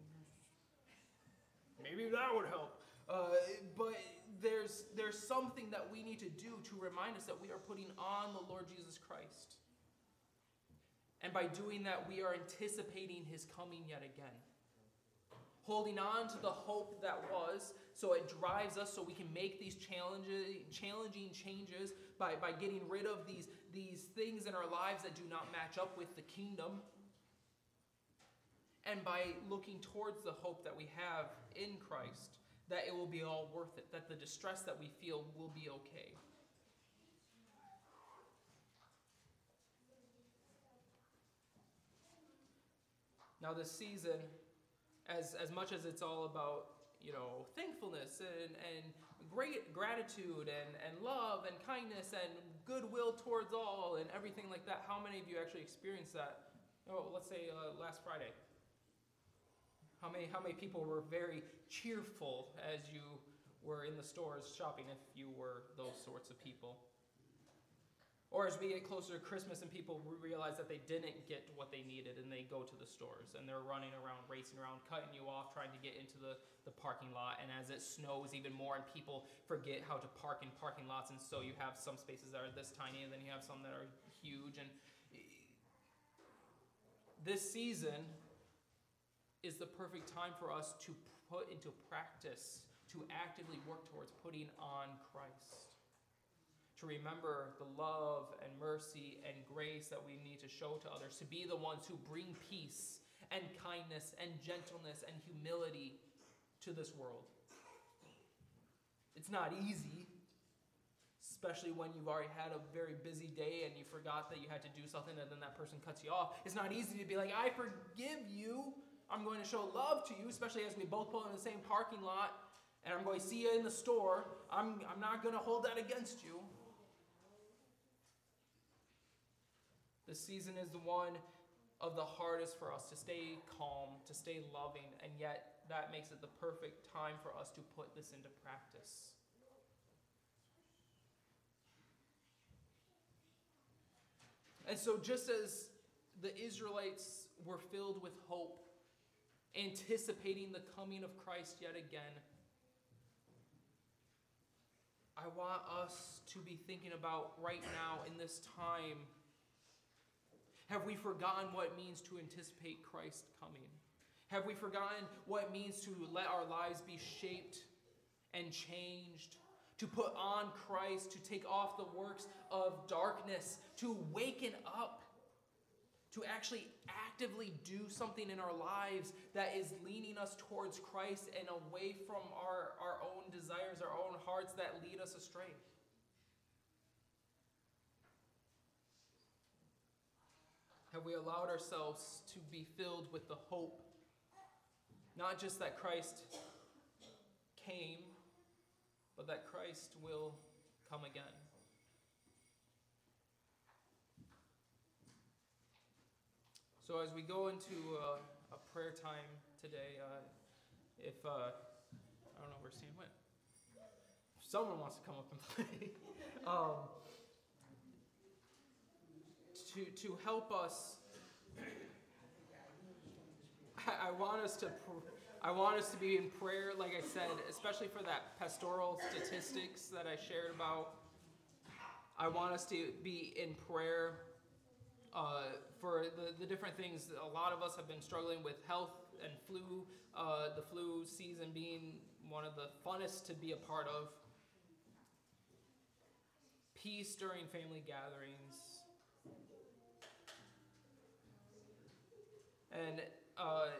maybe that would help. Uh, but there's, there's something that we need to do to remind us that we are putting on the Lord Jesus Christ. And by doing that, we are anticipating his coming yet again. Holding on to the hope that was, so it drives us so we can make these challenging, challenging changes by, by getting rid of these, these things in our lives that do not match up with the kingdom. And by looking towards the hope that we have in Christ that it will be all worth it, that the distress that we feel will be okay. Now, this season, as, as much as it's all about, you know, thankfulness and, and great gratitude and, and love and kindness and goodwill towards all and everything like that, how many of you actually experienced that? Oh, let's say uh, last Friday. How many, how many people were very cheerful as you were in the stores shopping, if you were those sorts of people? Or as we get closer to Christmas and people realize that they didn't get what they needed and they go to the stores and they're running around, racing around, cutting you off, trying to get into the, the parking lot. And as it snows even more and people forget how to park in parking lots, and so you have some spaces that are this tiny and then you have some that are huge. And this season, is the perfect time for us to put into practice, to actively work towards putting on Christ. To remember the love and mercy and grace that we need to show to others, to be the ones who bring peace and kindness and gentleness and humility to this world. It's not easy, especially when you've already had a very busy day and you forgot that you had to do something and then that person cuts you off. It's not easy to be like, I forgive you I'm going to show love to you, especially as we both pull in the same parking lot, and I'm going to see you in the store. I'm, I'm not going to hold that against you. This season is the one of the hardest for us to stay calm, to stay loving, and yet that makes it the perfect time for us to put this into practice. And so, just as the Israelites were filled with hope, anticipating the coming of Christ yet again, I want us to be thinking about right now in this time have we forgotten what it means to anticipate Christ coming? Have we forgotten what it means to let our lives be shaped and changed? To put on Christ, to take off the works of darkness, to waken up, to actually actively do something in our lives that is leaning us towards Christ and away from our, our own desires, our own hearts that lead us astray. Have we allowed ourselves to be filled with the hope, not just that Christ came, but that Christ will come again? So, as we go into uh, a prayer time today, uh, if uh, I don't know where Stan went, if someone wants to come up and play. um, to, to help us. I, want us to pr- I want us to be in prayer like I said especially for that pastoral statistics that I shared about. I want us to be in prayer uh, for the, the different things a lot of us have been struggling with health and flu uh, the flu season being one of the funnest to be a part of. Peace during family gatherings And uh,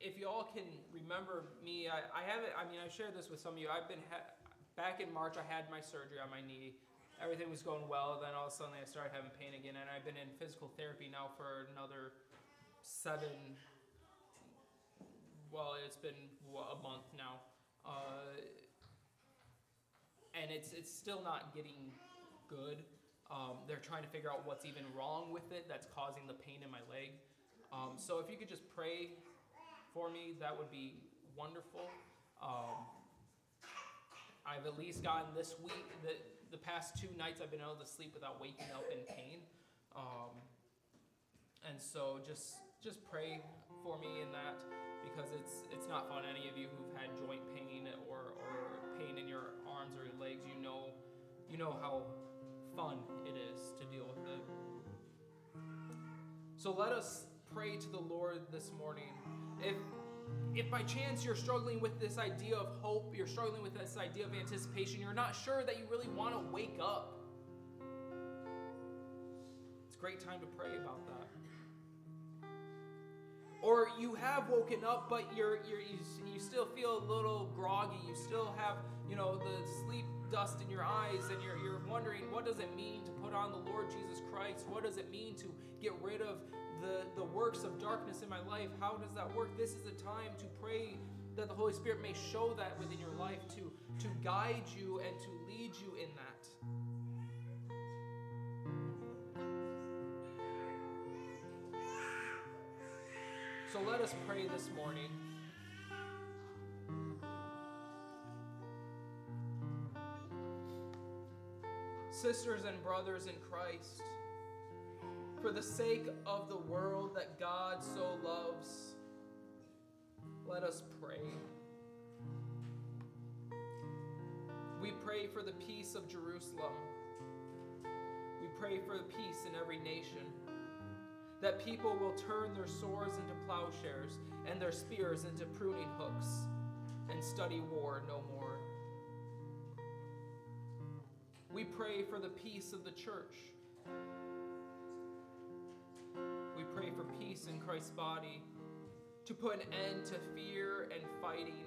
if you all can remember me, I, I haven't, I mean, I shared this with some of you. I've been, ha- back in March, I had my surgery on my knee. Everything was going well. Then all of a sudden, I started having pain again. And I've been in physical therapy now for another seven, well, it's been a month now. Uh, and it's, it's still not getting good. Um, they're trying to figure out what's even wrong with it that's causing the pain in my leg. Um, so if you could just pray for me, that would be wonderful. Um, I've at least gotten this week, the, the past two nights, I've been able to sleep without waking up in pain. Um, and so just just pray for me in that because it's it's not fun. Any of you who've had joint pain or, or pain in your arms or your legs, you know you know how fun it is to deal with it. So let us pray to the Lord this morning. If if by chance you're struggling with this idea of hope, you're struggling with this idea of anticipation, you're not sure that you really want to wake up. It's a great time to pray about that. Or you have woken up, but you're, you're you, you still feel a little groggy. You still have, you know, the sleep dust in your eyes, and you're, you're wondering what does it mean to put on the Lord Jesus Christ? What does it mean to get rid of the, the works of darkness in my life? How does that work? This is a time to pray that the Holy Spirit may show that within your life, to, to guide you and to lead you in that. So let us pray this morning. Sisters and brothers in Christ, for the sake of the world that God so loves, let us pray. We pray for the peace of Jerusalem. We pray for the peace in every nation. That people will turn their swords into plowshares and their spears into pruning hooks and study war no more. We pray for the peace of the church. We pray for peace in Christ's body, to put an end to fear and fighting,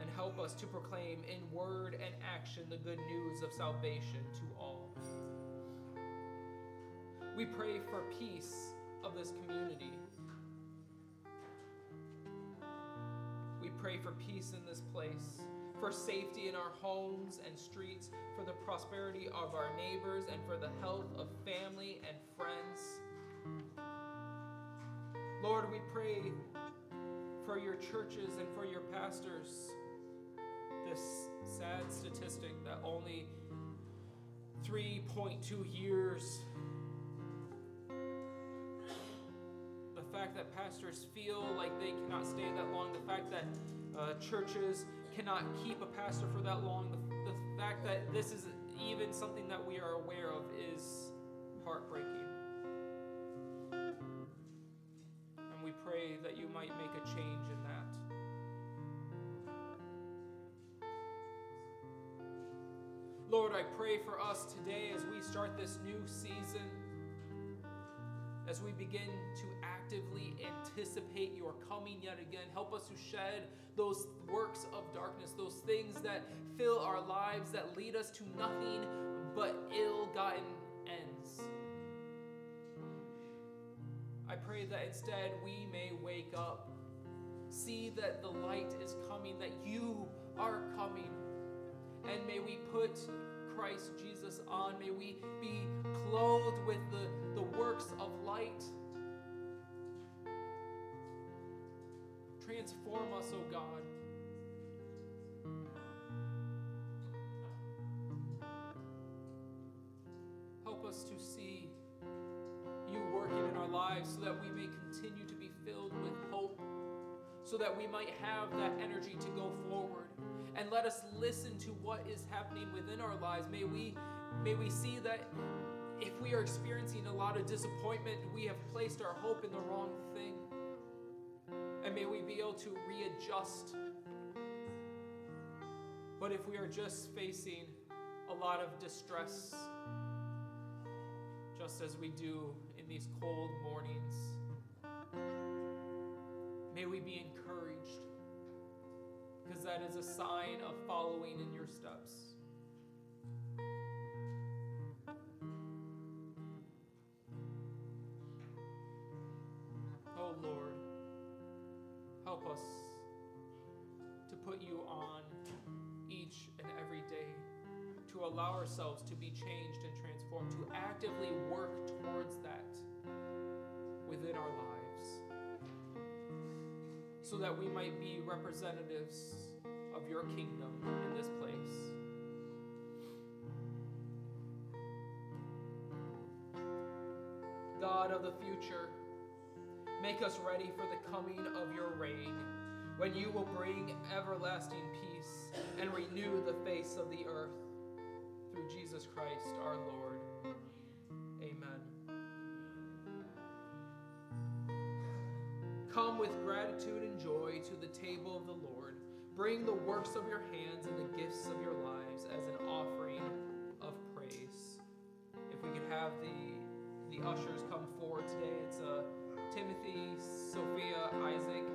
and help us to proclaim in word and action the good news of salvation to all. We pray for peace of this community. We pray for peace in this place, for safety in our homes and streets, for the prosperity of our neighbors, and for the health of family and friends. Lord, we pray for your churches and for your pastors. This sad statistic that only 3.2 years. The fact that pastors feel like they cannot stay that long, the fact that uh, churches cannot keep a pastor for that long, the, the fact that this is even something that we are aware of is heartbreaking. And we pray that you might make a change in that. Lord, I pray for us today as we start this new season, as we begin to actively anticipate your coming yet again. Help us to shed those works of darkness, those things that fill our lives, that lead us to nothing but ill gotten ends. I pray that instead we may wake up, see that the light is coming, that you are coming and may we put Christ Jesus on. May we be clothed with the, the works of light. Transform us, O God. Help us to see you working in our lives so that we may continue to be filled with hope, so that we might have that energy to go forward and let us listen to what is happening within our lives. May we may we see that if we are experiencing a lot of disappointment, we have placed our hope in the wrong thing. And may we be able to readjust. But if we are just facing a lot of distress, just as we do in these cold mornings, may we be encouraged because that is a sign of following in your steps. Oh Lord, help us to put you on each and every day, to allow ourselves to be changed and transformed, to actively work towards that within our lives so that we might be representatives of your kingdom in this place. God of the future, make us ready for the coming of your reign, when you will bring everlasting peace and renew the face of the earth through Jesus Christ our Lord. Amen. Come with gratitude and joy to the table of the Lord. Bring the works of your hands and the gifts of your lives as an offering of praise. If we could have the the ushers come forward today, it's uh, Timothy, Sophia, Isaac,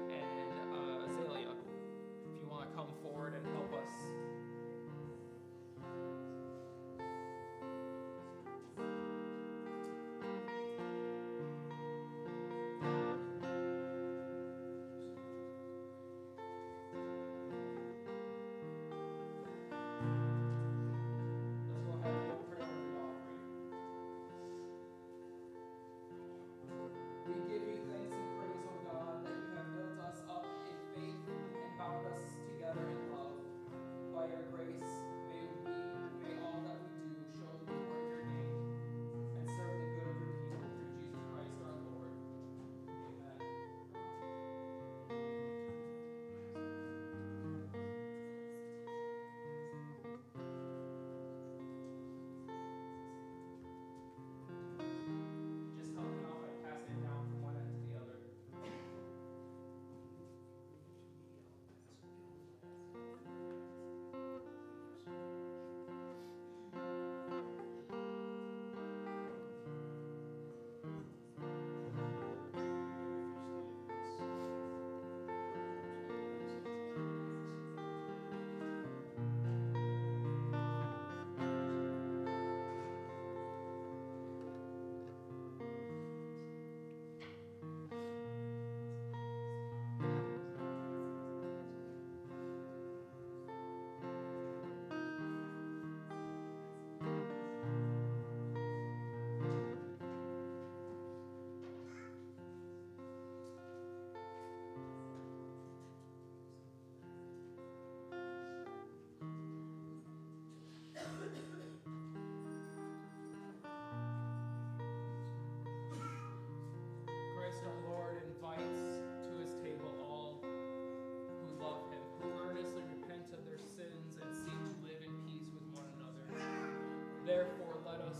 Therefore, let us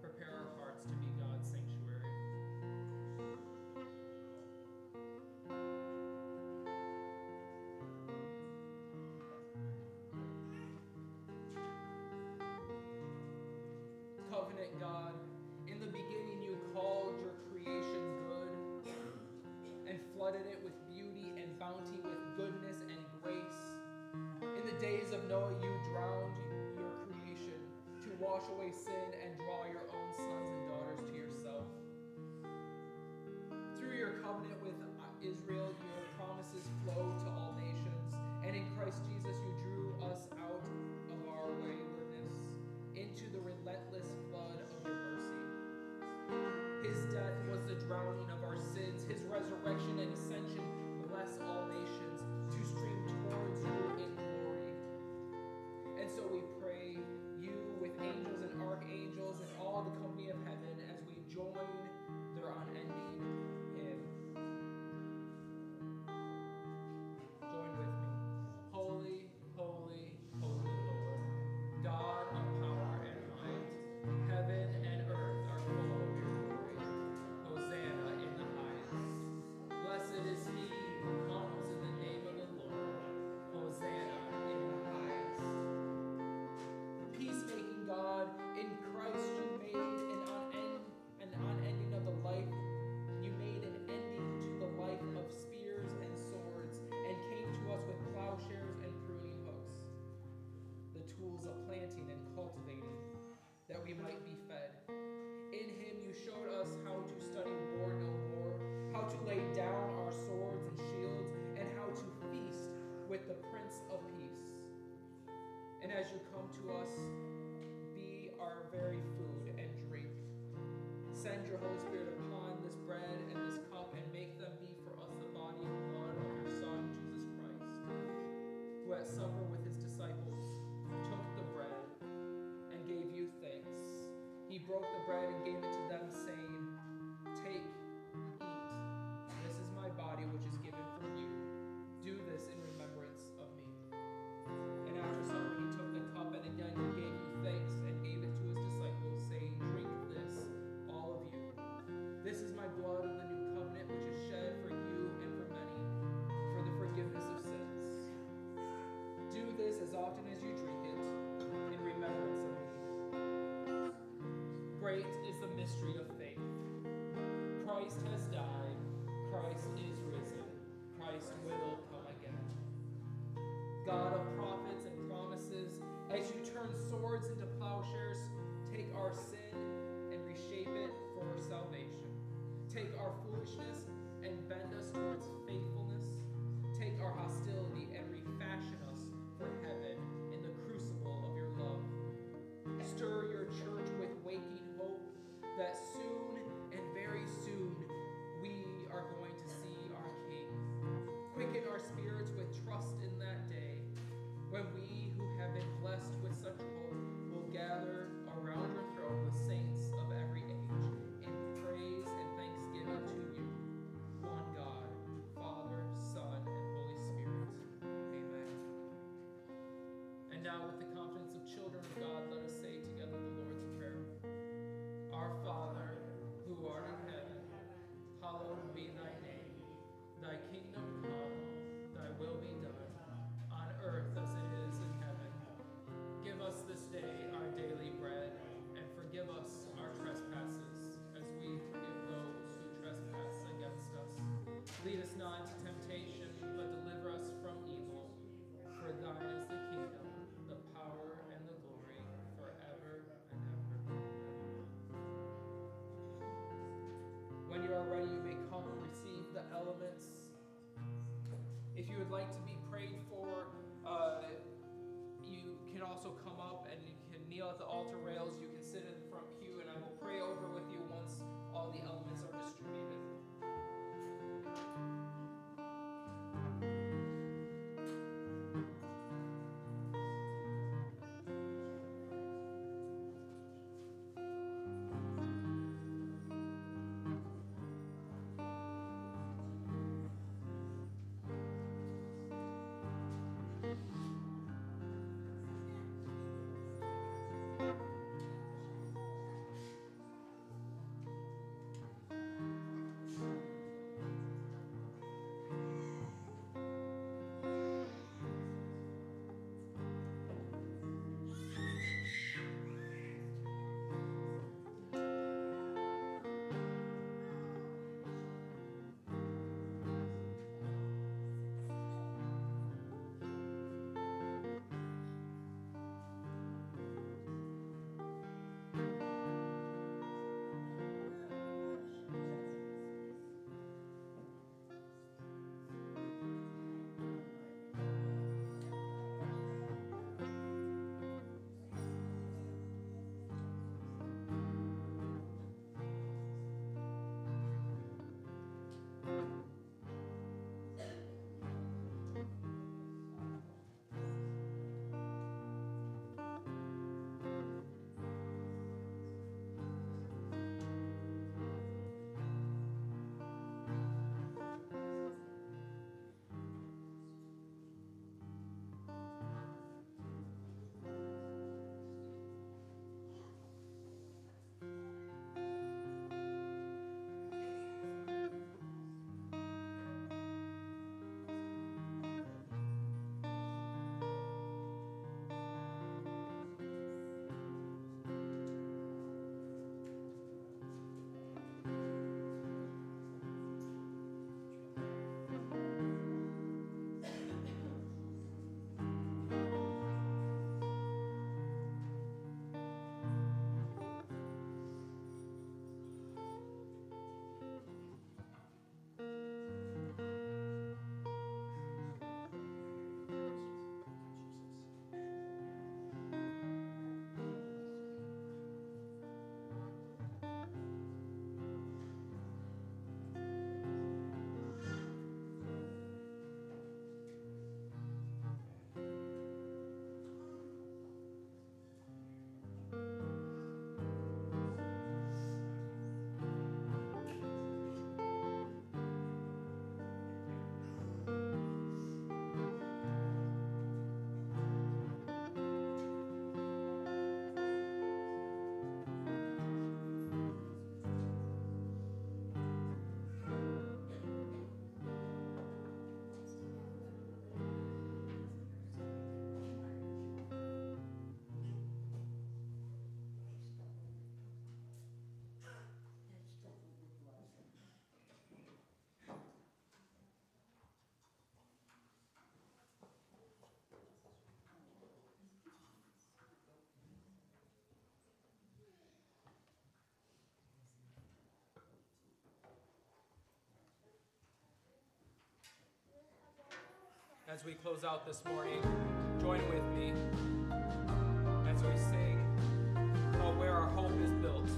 prepare our hearts to be God's sanctuary. Covenant God, in the beginning you called your creation good and flooded it with beauty and bounty, with goodness and grace. In the days of Noah, you wash away sin and draw your own sons and daughters to yourself. Through your covenant with Israel, your promises flow to all nations, and in Christ Jesus, you drew us out of our waywardness into the relentless flood of your mercy. His death was the drowning of as you come to us, be our very food and drink. Send your Holy Spirit upon this bread and this cup and make them be for us the body and blood of your Son, Jesus Christ, who at supper with his disciples took the bread and gave you thanks. He broke the bread and gave great is the mystery of faith. Christ has died, Christ is risen, Christ will come again. God of prophets and promises, as you turn swords into plowshares, take our sin and reshape it for salvation. Take our foolishness us not into temptation, but deliver us from evil. For thine is the kingdom, the power, and the glory, forever and ever. When you are ready, you may come and receive the elements. If you would like to be prayed for, uh, you can also come up and you can kneel at the altar rails. As we close out this morning, join with me as we sing uh, Where Our Hope is Built.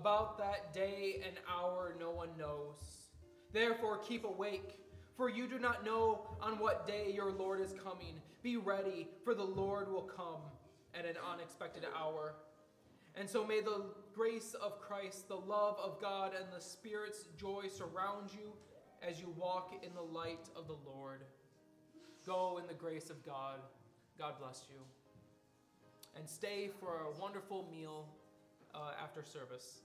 About that day and hour no one knows. Therefore keep awake, for you do not know on what day your Lord is coming. Be ready, for the Lord will come at an unexpected hour. And so may the grace of Christ, the love of God, and the Spirit's joy surround you as you walk in the light of the Lord. Go in the grace of God. God bless you. And stay for a wonderful meal uh, after service.